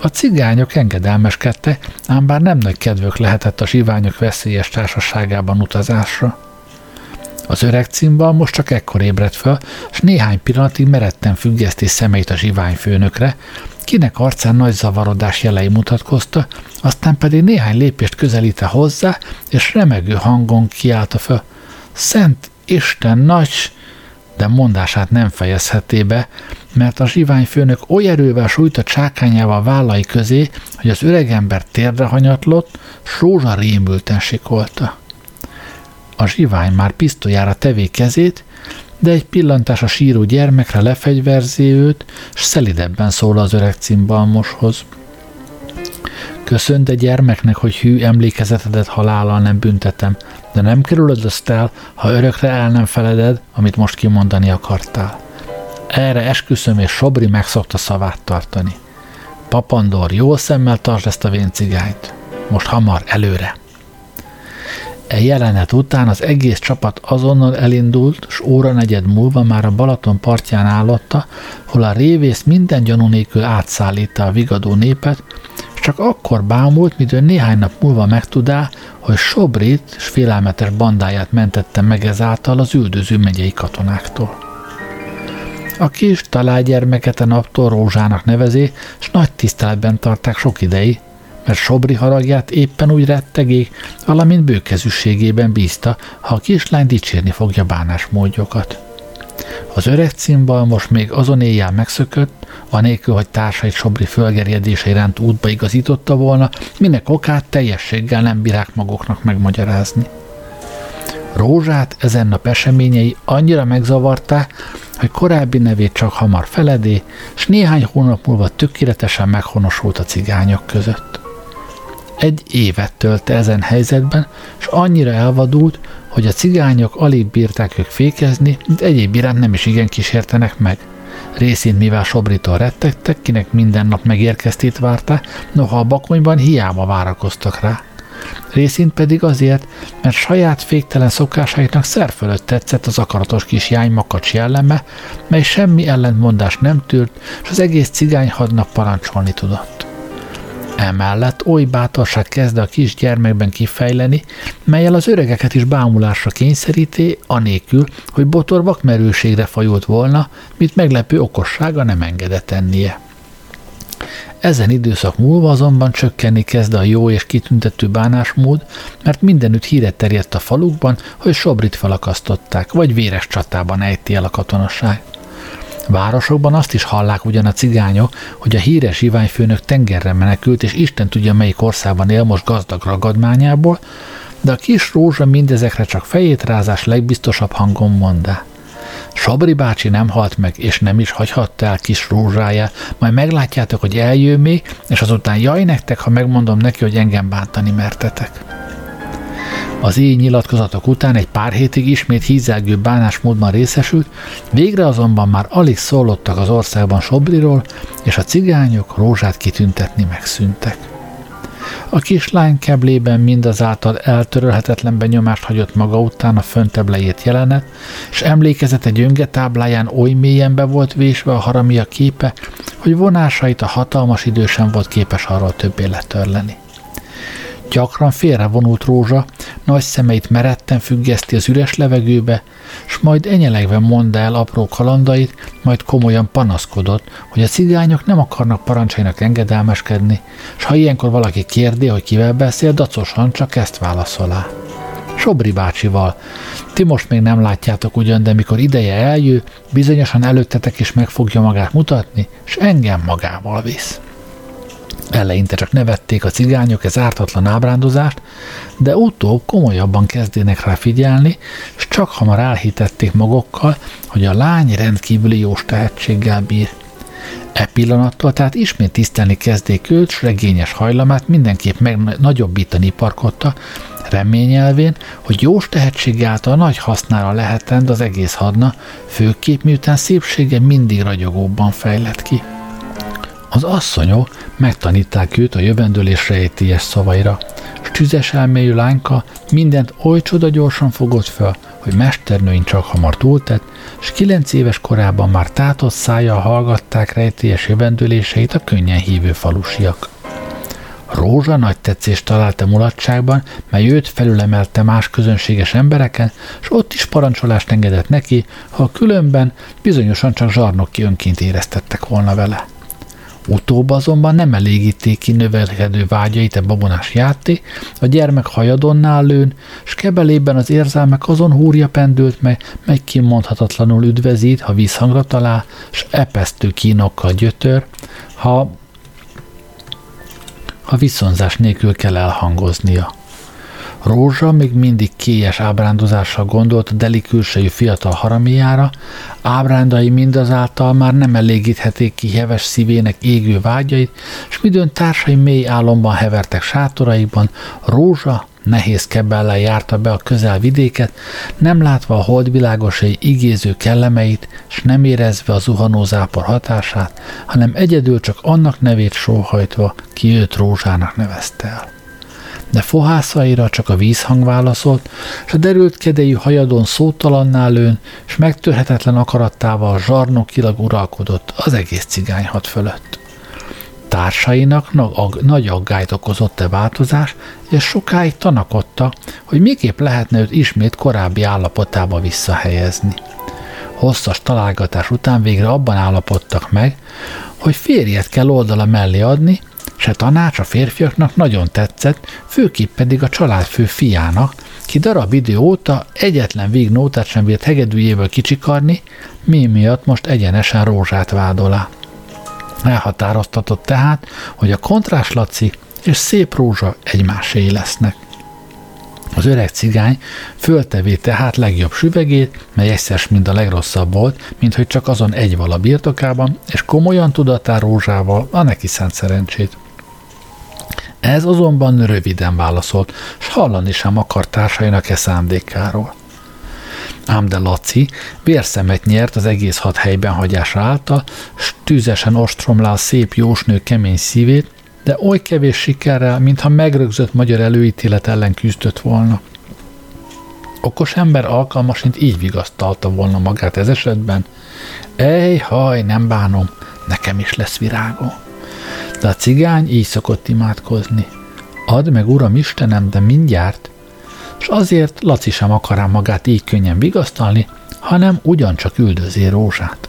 A cigányok engedelmeskedtek, ám bár nem nagy kedvük lehetett a zsiványok veszélyes társaságában utazásra. Az öreg címbal most csak ekkor ébredt fel, és néhány pillanatig meretten függeszti szemeit a zsivány főnökre, kinek arcán nagy zavarodás jelei mutatkozta, aztán pedig néhány lépést közelíte hozzá, és remegő hangon kiállta föl. Szent Isten nagy, de mondását nem fejezheté be, mert a zsiványfőnök oly erővel sújt a csákányával vállai közé, hogy az öregember térdre hanyatlott, s rózsa rémülten sikolta. A zsivány már pisztolyára tevé kezét, de egy pillantás a síró gyermekre lefegyverzi őt, s szelidebben szól az öreg cimbalmoshoz. Köszönt a gyermeknek, hogy hű emlékezetedet halállal nem büntetem, de nem kerülöd azt el, ha örökre el nem feleded, amit most kimondani akartál. Erre esküszöm, és Sobri megszokta szavát tartani. Papandor, jó szemmel tartsd ezt a véncigányt. Most hamar, előre! E jelenet után az egész csapat azonnal elindult, s óra negyed múlva már a Balaton partján állotta, hol a révész minden gyanú nélkül átszállítta a vigadó népet, csak akkor bámult, midő néhány nap múlva megtudá, hogy Sobrit és félelmetes bandáját mentette meg ezáltal az üldöző megyei katonáktól. A kis találgyermeket a naptól Rózsának nevezi, és nagy tiszteletben tarták sok idei, mert Sobri haragját éppen úgy rettegék, valamint bőkezűségében bízta, ha a kislány dicsérni fogja bánásmódjokat. Az öreg cimbal most még azon éjjel megszökött, anélkül, hogy társait Sobri fölgerjedése iránt útba igazította volna, minek okát teljességgel nem bírák maguknak megmagyarázni. Rózsát ezen nap eseményei annyira megzavarták, hogy korábbi nevét csak hamar feledé, és néhány hónap múlva tökéletesen meghonosult a cigányok között. Egy évet tölte ezen helyzetben, és annyira elvadult, hogy a cigányok alig bírták ők fékezni, de egyéb iránt nem is igen kísértenek meg. Részint mivel Sobritól rettegtek, kinek minden nap megérkeztét várta, noha a bakonyban hiába várakoztak rá. Részint pedig azért, mert saját féktelen szokásaiknak szer fölött tetszett az akaratos kis jány makacs jelleme, mely semmi ellentmondást nem tűrt, és az egész cigány hadnak parancsolni tudott. Emellett oly bátorság kezdte a kis gyermekben kifejleni, melyel az öregeket is bámulásra kényszeríti, anélkül, hogy botor vakmerőségre fajult volna, mit meglepő okossága nem engedett tennie. Ezen időszak múlva azonban csökkenni kezd a jó és kitüntető bánásmód, mert mindenütt híret terjedt a falukban, hogy Sobrit felakasztották, vagy véres csatában ejti el a katonaság. Városokban azt is hallák ugyan a cigányok, hogy a híres iványfőnök tengerre menekült, és Isten tudja melyik országban él most gazdag ragadmányából, de a kis rózsa mindezekre csak fejét rázás legbiztosabb hangon mondá. Sabri bácsi nem halt meg, és nem is hagyhatta el kis rózsája, majd meglátjátok, hogy eljön még, és azután jaj nektek, ha megmondom neki, hogy engem bántani mertetek. Az így nyilatkozatok után egy pár hétig ismét hízelgő bánásmódban részesült, végre azonban már alig szólottak az országban Sobriról, és a cigányok rózsát kitüntetni megszűntek. A kislány keblében mindazáltal eltörölhetetlen benyomást hagyott maga után a föntebb lejét jelenet, és emlékezete gyönge tábláján oly mélyen be volt vésve a haramia képe, hogy vonásait a hatalmas idősen volt képes arról többé letörleni. Gyakran félrevonult rózsa, nagy szemeit meretten függeszti az üres levegőbe, s majd enyelegve mondta el apró kalandait, majd komolyan panaszkodott, hogy a cigányok nem akarnak parancsainak engedelmeskedni, s ha ilyenkor valaki kérdi, hogy kivel beszél, dacosan csak ezt válaszolá. Sobri bácsival. Ti most még nem látjátok ugyan, de mikor ideje eljő, bizonyosan előttetek is meg fogja magát mutatni, és engem magával visz. Eleinte csak nevették a cigányok ez ártatlan ábrándozást, de utóbb komolyabban kezdének rá figyelni, és csak hamar elhitették magukkal, hogy a lány rendkívüli jós tehetséggel bír. E pillanattól tehát ismét tisztelni kezdték őt, s regényes hajlamát mindenképp meg nagyobbítani parkotta, reményelvén, hogy jós tehetség által nagy hasznára lehetend az egész hadna, főképp miután szépsége mindig ragyogóbban fejlett ki. Az asszonyok megtanítták őt a jövendőlés rejtélyes szavaira, s tüzes elmélyű lányka mindent oly csoda gyorsan fogott fel, hogy mesternőink csak hamar túltett, s kilenc éves korában már tátott szájjal hallgatták rejtélyes jövendőléseit a könnyen hívő falusiak. Rózsa nagy tetszést találta mulatságban, mely őt felülemelte más közönséges embereken, és ott is parancsolást engedett neki, ha különben bizonyosan csak zsarnoki önként éreztettek volna vele. Utóbb azonban nem elégíték ki növelkedő vágyait a babonás játék, a gyermek hajadonnál lőn, s kebelében az érzelmek azon húrja pendült meg, mely kimondhatatlanul üdvezít, ha vízhangra talál, s epesztő kínokkal gyötör, ha a viszonzás nélkül kell elhangoznia. Rózsa még mindig kélyes ábrándozással gondolt a deli külsejű fiatal haramiára, ábrándai mindazáltal már nem elégíthetik ki heves szívének égő vágyait, és midőn társai mély álomban hevertek sátoraikban, Rózsa nehéz kebellel járta be a közel vidéket, nem látva a holdvilágosai igéző kellemeit, s nem érezve a zuhanó zápor hatását, hanem egyedül csak annak nevét sóhajtva, ki őt rózsának nevezte el de fohászaira csak a vízhang válaszolt, és a derült kedejű hajadon szótalannál lőn, és megtörhetetlen akarattával zsarnokilag uralkodott az egész cigányhat fölött. Társainak nagy aggályt okozott e változás, és sokáig tanakodta, hogy miképp lehetne őt ismét korábbi állapotába visszahelyezni. Hosszas találgatás után végre abban állapodtak meg, hogy férjet kell oldala mellé adni, Se tanács a férfiaknak nagyon tetszett, főképp pedig a családfő fiának, ki darab idő óta egyetlen vígnótát sem bírt hegedűjéből kicsikarni, mi miatt most egyenesen rózsát vádolá. Elhatároztatott tehát, hogy a kontrás Laci és szép rózsa egymásé lesznek. Az öreg cigány föltevé tehát legjobb süvegét, mely egyszer mind a legrosszabb volt, mint hogy csak azon egy vala birtokában, és komolyan tudatá rózsával a neki szent szerencsét. Ez azonban röviden válaszolt, s hallani sem akart társainak e szándékáról. Ám de Laci vérszemet nyert az egész hat helyben hagyása által, s tűzesen ostromlá a szép jósnő kemény szívét, de oly kevés sikerrel, mintha megrögzött magyar előítélet ellen küzdött volna. Okos ember alkalmasint így vigasztalta volna magát ez esetben. Ej, haj, nem bánom, nekem is lesz virágom. De a cigány így szokott imádkozni. Add meg, Uram Istenem, de mindjárt. És azért Laci sem akará magát így könnyen vigasztalni, hanem ugyancsak üldözi rózsát.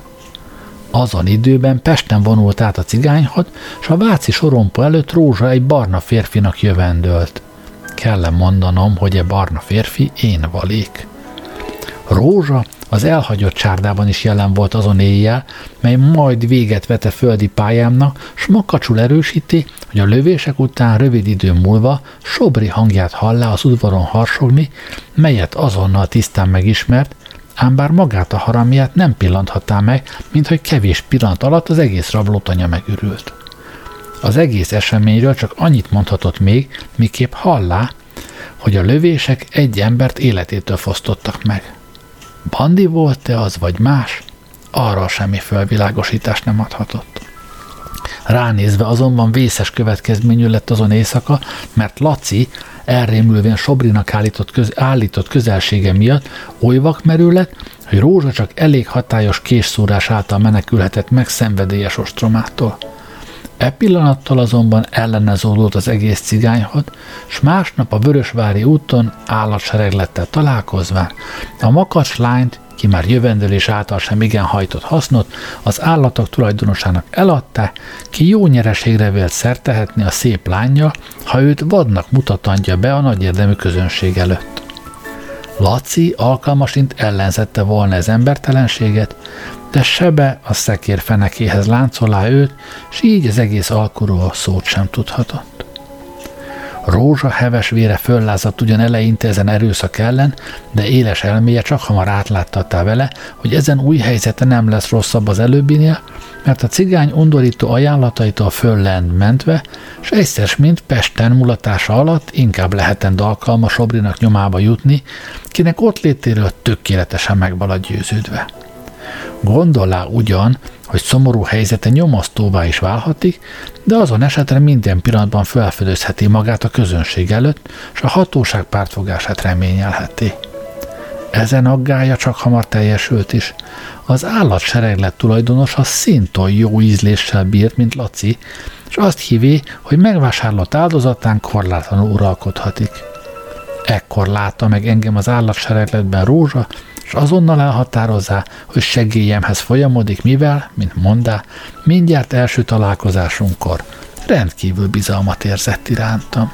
Azon időben Pesten vonult át a cigányhad, s a Váci sorompa előtt Rózsa egy barna férfinak jövendölt. Kell mondanom, hogy e barna férfi én valék. Rózsa az elhagyott csárdában is jelen volt azon éjjel, mely majd véget vete földi pályámnak, s makacsul erősíti, hogy a lövések után rövid idő múlva Sobri hangját hallá az udvaron harsogni, melyet azonnal tisztán megismert, ám bár magát a haramját nem pillanthatá meg, mint hogy kevés pillanat alatt az egész rablótanya megürült. Az egész eseményről csak annyit mondhatott még, miképp hallá, hogy a lövések egy embert életétől fosztottak meg. Bandi volt-e az, vagy más? Arra semmi felvilágosítást nem adhatott. Ránézve azonban vészes következményű lett azon éjszaka, mert Laci elrémülvén Sobrinak állított, köz, állított közelsége miatt oly vakmerő lett, hogy Rózsa csak elég hatályos késszúrás által menekülhetett meg szenvedélyes ostromától. E pillanattal azonban ellenezódott az egész cigányhad, s másnap a Vörösvári úton állatsereglettel találkozva a makacs lányt, ki már jövendőlés által sem igen hajtott hasznot, az állatok tulajdonosának eladta, ki jó nyereségre vélt szertehetni a szép lánya, ha őt vadnak mutatandja be a nagy érdemű közönség előtt. Laci alkalmasint ellenzette volna az embertelenséget, de sebe a szekér fenekéhez láncolá őt, s így az egész alkuról szót sem tudhatott. Rózsa heves vére föllázadt ugyan eleinte ezen erőszak ellen, de éles elméje csak hamar átláttatta vele, hogy ezen új helyzete nem lesz rosszabb az előbbinél, mert a cigány undorító ajánlataitól föllend mentve, s egyszer mint Pesten mulatása alatt inkább lehetend alkalmas Obrinak nyomába jutni, kinek ott létéről tökéletesen megbalad győződve. Gondolá ugyan, hogy szomorú helyzete nyomasztóvá is válhatik, de azon esetre minden pillanatban felfedezheti magát a közönség előtt, és a hatóság pártfogását reményelheti. Ezen aggája csak hamar teljesült is. Az állatsereglet tulajdonosa szintén jó ízléssel bírt, mint Laci, és azt hívé, hogy megvásárlott áldozatán korlátlanul uralkodhatik. Ekkor látta meg engem az állatseregletben Rózsa, és azonnal elhatározzá, hogy segélyemhez folyamodik, mivel, mint mondá, mindjárt első találkozásunkkor rendkívül bizalmat érzett irántam.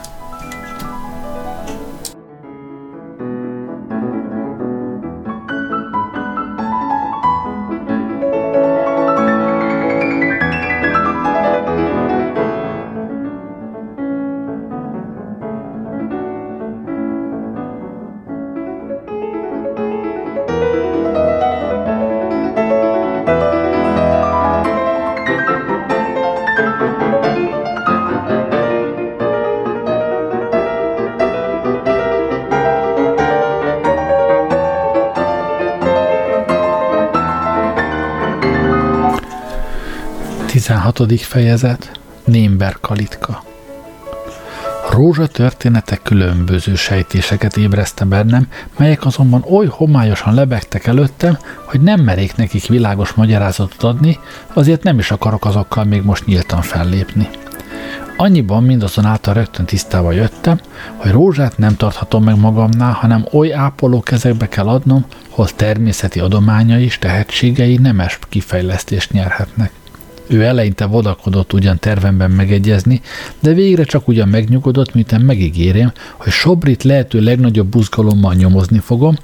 16. fejezet Némber Kalitka Rózsa története különböző sejtéseket ébreszte bennem, melyek azonban oly homályosan lebegtek előttem, hogy nem merék nekik világos magyarázatot adni, azért nem is akarok azokkal még most nyíltan fellépni. Annyiban mindazonáltal rögtön tisztába jöttem, hogy rózsát nem tarthatom meg magamnál, hanem oly ápoló kezekbe kell adnom, hol természeti adományai és tehetségei nemes kifejlesztést nyerhetnek. Ő eleinte vodakodott ugyan tervemben megegyezni, de végre csak ugyan megnyugodott, miután megígérem, hogy Sobrit lehető legnagyobb buzgalommal nyomozni fogom,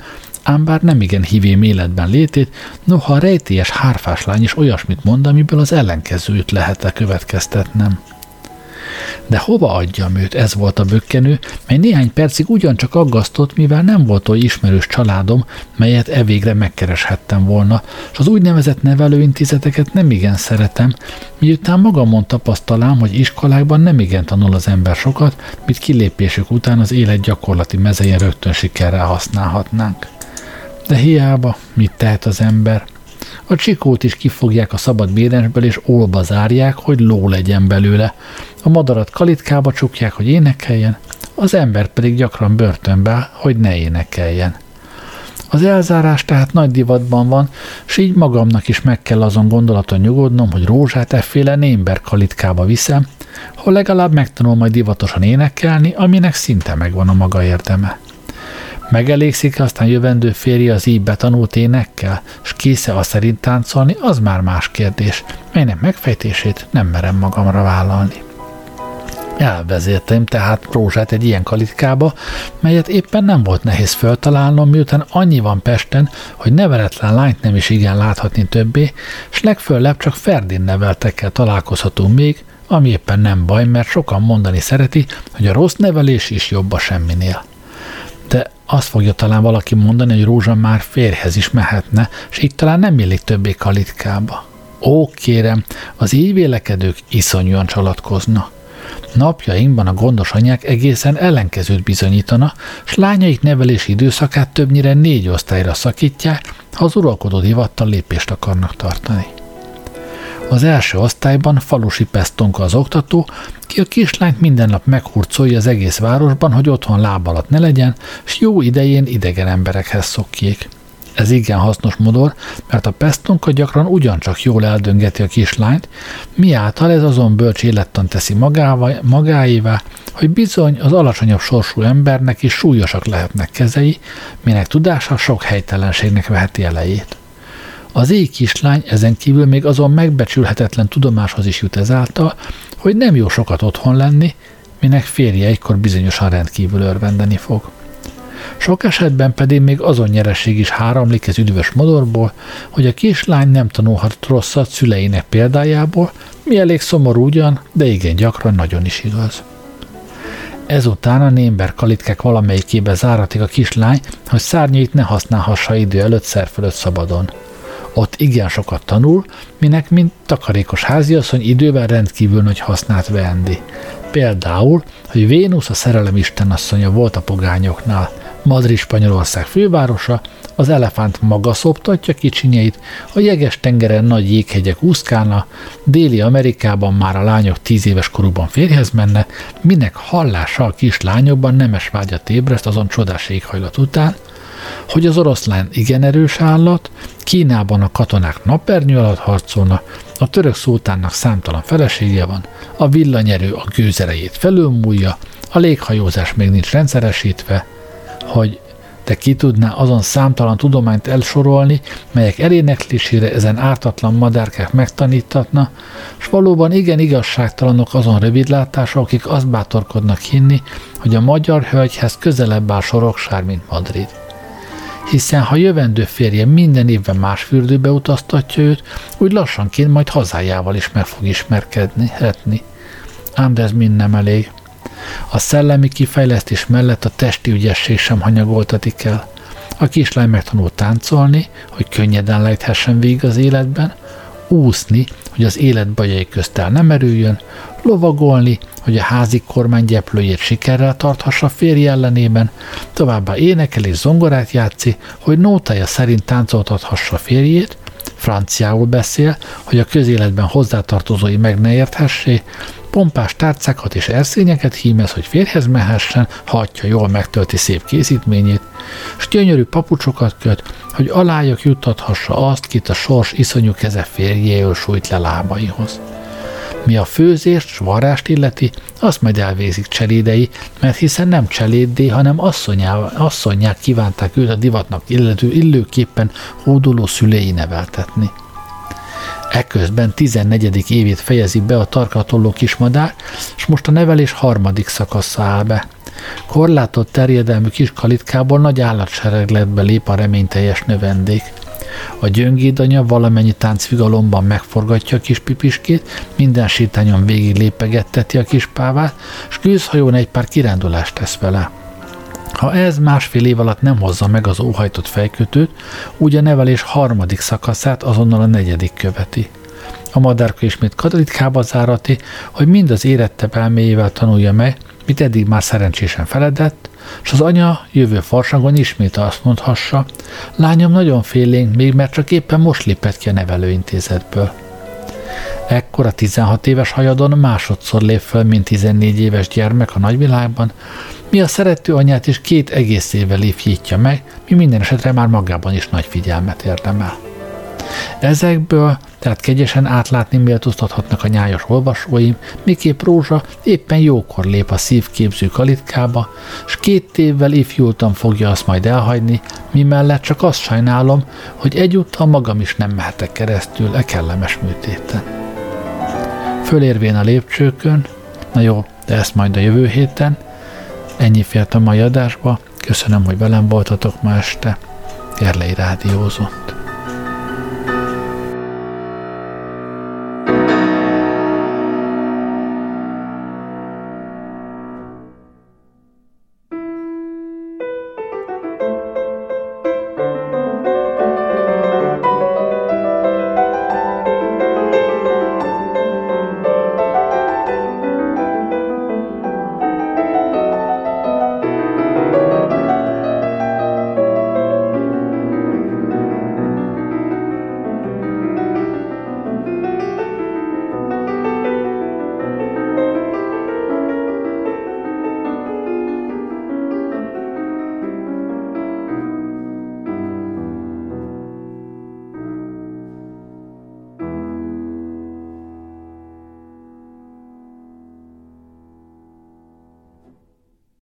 ám bár nem igen hívém életben létét, noha a rejtélyes hárfás lány is olyasmit mond, amiből az ellenkezőt lehet-e következtetnem. De hova adjam őt, ez volt a bökkenő, mely néhány percig ugyancsak aggasztott, mivel nem volt oly ismerős családom, melyet evégre megkereshettem volna, és az úgynevezett nevelőintézeteket nem igen szeretem, miután magamon tapasztalám, hogy iskolákban nem igen tanul az ember sokat, mit kilépésük után az élet gyakorlati mezején rögtön sikerrel használhatnánk. De hiába, mit tehet az ember? A csikót is kifogják a szabad bédensből, és olba zárják, hogy ló legyen belőle. A madarat kalitkába csukják, hogy énekeljen, az ember pedig gyakran börtönbe, hogy ne énekeljen. Az elzárás tehát nagy divatban van, s így magamnak is meg kell azon gondolaton nyugodnom, hogy rózsát efféle némber kalitkába viszem, hol legalább megtanul majd divatosan énekelni, aminek szinte megvan a maga érdeme. Megelégszik aztán jövendő férje az így betanult énekkel, s késze a szerint táncolni, az már más kérdés, melynek megfejtését nem merem magamra vállalni. Elvezértem tehát Rózsát egy ilyen kalitkába, melyet éppen nem volt nehéz föltalálnom, miután annyi van Pesten, hogy neveletlen lányt nem is igen láthatni többé, s legfőlebb csak Ferdin neveltekkel találkozhatunk még, ami éppen nem baj, mert sokan mondani szereti, hogy a rossz nevelés is jobb a semminél azt fogja talán valaki mondani, hogy Rózsa már férhez is mehetne, és itt talán nem illik többé kalitkába. Ó, kérem, az így vélekedők iszonyúan csalatkozna. Napjainkban a gondos anyák egészen ellenkezőt bizonyítana, s lányaik nevelési időszakát többnyire négy osztályra szakítják, ha az uralkodó divattal lépést akarnak tartani. Az első osztályban falusi pestonka az oktató, ki a kislányt minden nap meghurcolja az egész városban, hogy otthon láb alatt ne legyen, s jó idején idegen emberekhez szokjék. Ez igen hasznos modor, mert a pestonka gyakran ugyancsak jól eldöngeti a kislányt, miáltal ez azon bölcs élettan teszi magával, magáévá, hogy bizony az alacsonyabb sorsú embernek is súlyosak lehetnek kezei, minek tudása sok helytelenségnek veheti elejét. Az éj kislány ezen kívül még azon megbecsülhetetlen tudomáshoz is jut ezáltal, hogy nem jó sokat otthon lenni, minek férje egykor bizonyosan rendkívül örvendeni fog. Sok esetben pedig még azon nyereség is háramlik ez üdvös modorból, hogy a kislány nem tanulhat rosszat szüleinek példájából, mi elég szomorú ugyan, de igen gyakran nagyon is igaz. Ezután a némber kalitkák valamelyikébe záratik a kislány, hogy szárnyait ne használhassa idő előtt szerfölött szabadon. Ott igen sokat tanul, minek mint takarékos háziasszony időben rendkívül nagy hasznát vendi. Például, hogy Vénusz a szerelem istenasszonya volt a pogányoknál, Madrid Spanyolország fővárosa, az elefánt maga szoptatja kicsinyeit, a jeges tengeren nagy jéghegyek úszkálna, déli Amerikában már a lányok tíz éves korukban férjhez menne, minek hallása a kis lányokban nemes vágyat ébreszt azon csodás éghajlat után, hogy az oroszlán igen erős állat, Kínában a katonák napernyő alatt harcolna, a török szultánnak számtalan felesége van, a villanyerő a gőzerejét felülmúlja, a léghajózás még nincs rendszeresítve, hogy te ki tudná azon számtalan tudományt elsorolni, melyek eléneklésére ezen ártatlan madárkák megtanítatna, és valóban igen igazságtalanok azon rövidlátások, akik azt bátorkodnak hinni, hogy a magyar hölgyhez közelebb áll Soroksár, mint Madrid. Hiszen ha jövendő férje minden évben más fürdőbe utaztatja őt, úgy lassanként majd hazájával is meg fog ismerkedni, hetni. Ám de ez mind nem elég. A szellemi kifejlesztés mellett a testi ügyesség sem hanyagoltatik el. A kislány megtanul táncolni, hogy könnyeden lejthessen végig az életben, úszni, hogy az élet bajai közt el nem erüljön, lovagolni, hogy a házi kormány gyeplőjét sikerrel tarthassa férje ellenében, továbbá énekel és zongorát játszi, hogy nótája szerint táncoltathassa férjét, franciául beszél, hogy a közéletben hozzátartozói meg ne érthessé, pompás tárcákat és erszényeket hímez, hogy férhez mehessen, hatja jól megtölti szép készítményét, s gyönyörű papucsokat köt, hogy alájak juttathassa azt, kit a sors iszonyú keze férjéül sújt le lábaihoz. Mi a főzést, s varrást illeti, azt majd elvégzik cselédei, mert hiszen nem cseléddé, hanem asszonyák kívánták őt a divatnak illető illőképpen hódoló szülei neveltetni. Ekközben 14. évét fejezi be a tarkatolló kismadár, és most a nevelés harmadik szakasza áll be. Korlátott terjedelmű kis kalitkából nagy állatseregletbe lép a reményteljes növendék. A gyöngédanya valamennyi táncvigalomban megforgatja a kis pipiskét, minden sétányon végig lépegetteti a kis pávát, s gőzhajón egy pár kirándulást tesz vele. Ha ez másfél év alatt nem hozza meg az óhajtott fejkötőt, úgy a nevelés harmadik szakaszát azonnal a negyedik követi. A madárka ismét katalitkába zárati, hogy mind az érettebb elméjével tanulja meg, mit eddig már szerencsésen feledett, és az anya jövő farsangon ismét azt mondhassa, lányom nagyon félénk még, mert csak éppen most lépett ki a nevelőintézetből. Ekkor a 16 éves hajadon másodszor lép föl, mint 14 éves gyermek a nagyvilágban, mi a szerető anyát is két egész évvel évhítja meg, mi minden esetre már magában is nagy figyelmet érdemel. Ezekből tehát kegyesen átlátni méltóztathatnak a nyájas olvasóim, miképp Rózsa éppen jókor lép a szívképző kalitkába, s két évvel ifjultan fogja azt majd elhagyni, mi mellett csak azt sajnálom, hogy egyúttal magam is nem mehetek keresztül e kellemes műtéten. Fölérvén a lépcsőkön, na jó, de ezt majd a jövő héten, ennyi fért a mai adásba, köszönöm, hogy velem voltatok ma este, Gerlei Rádiózó.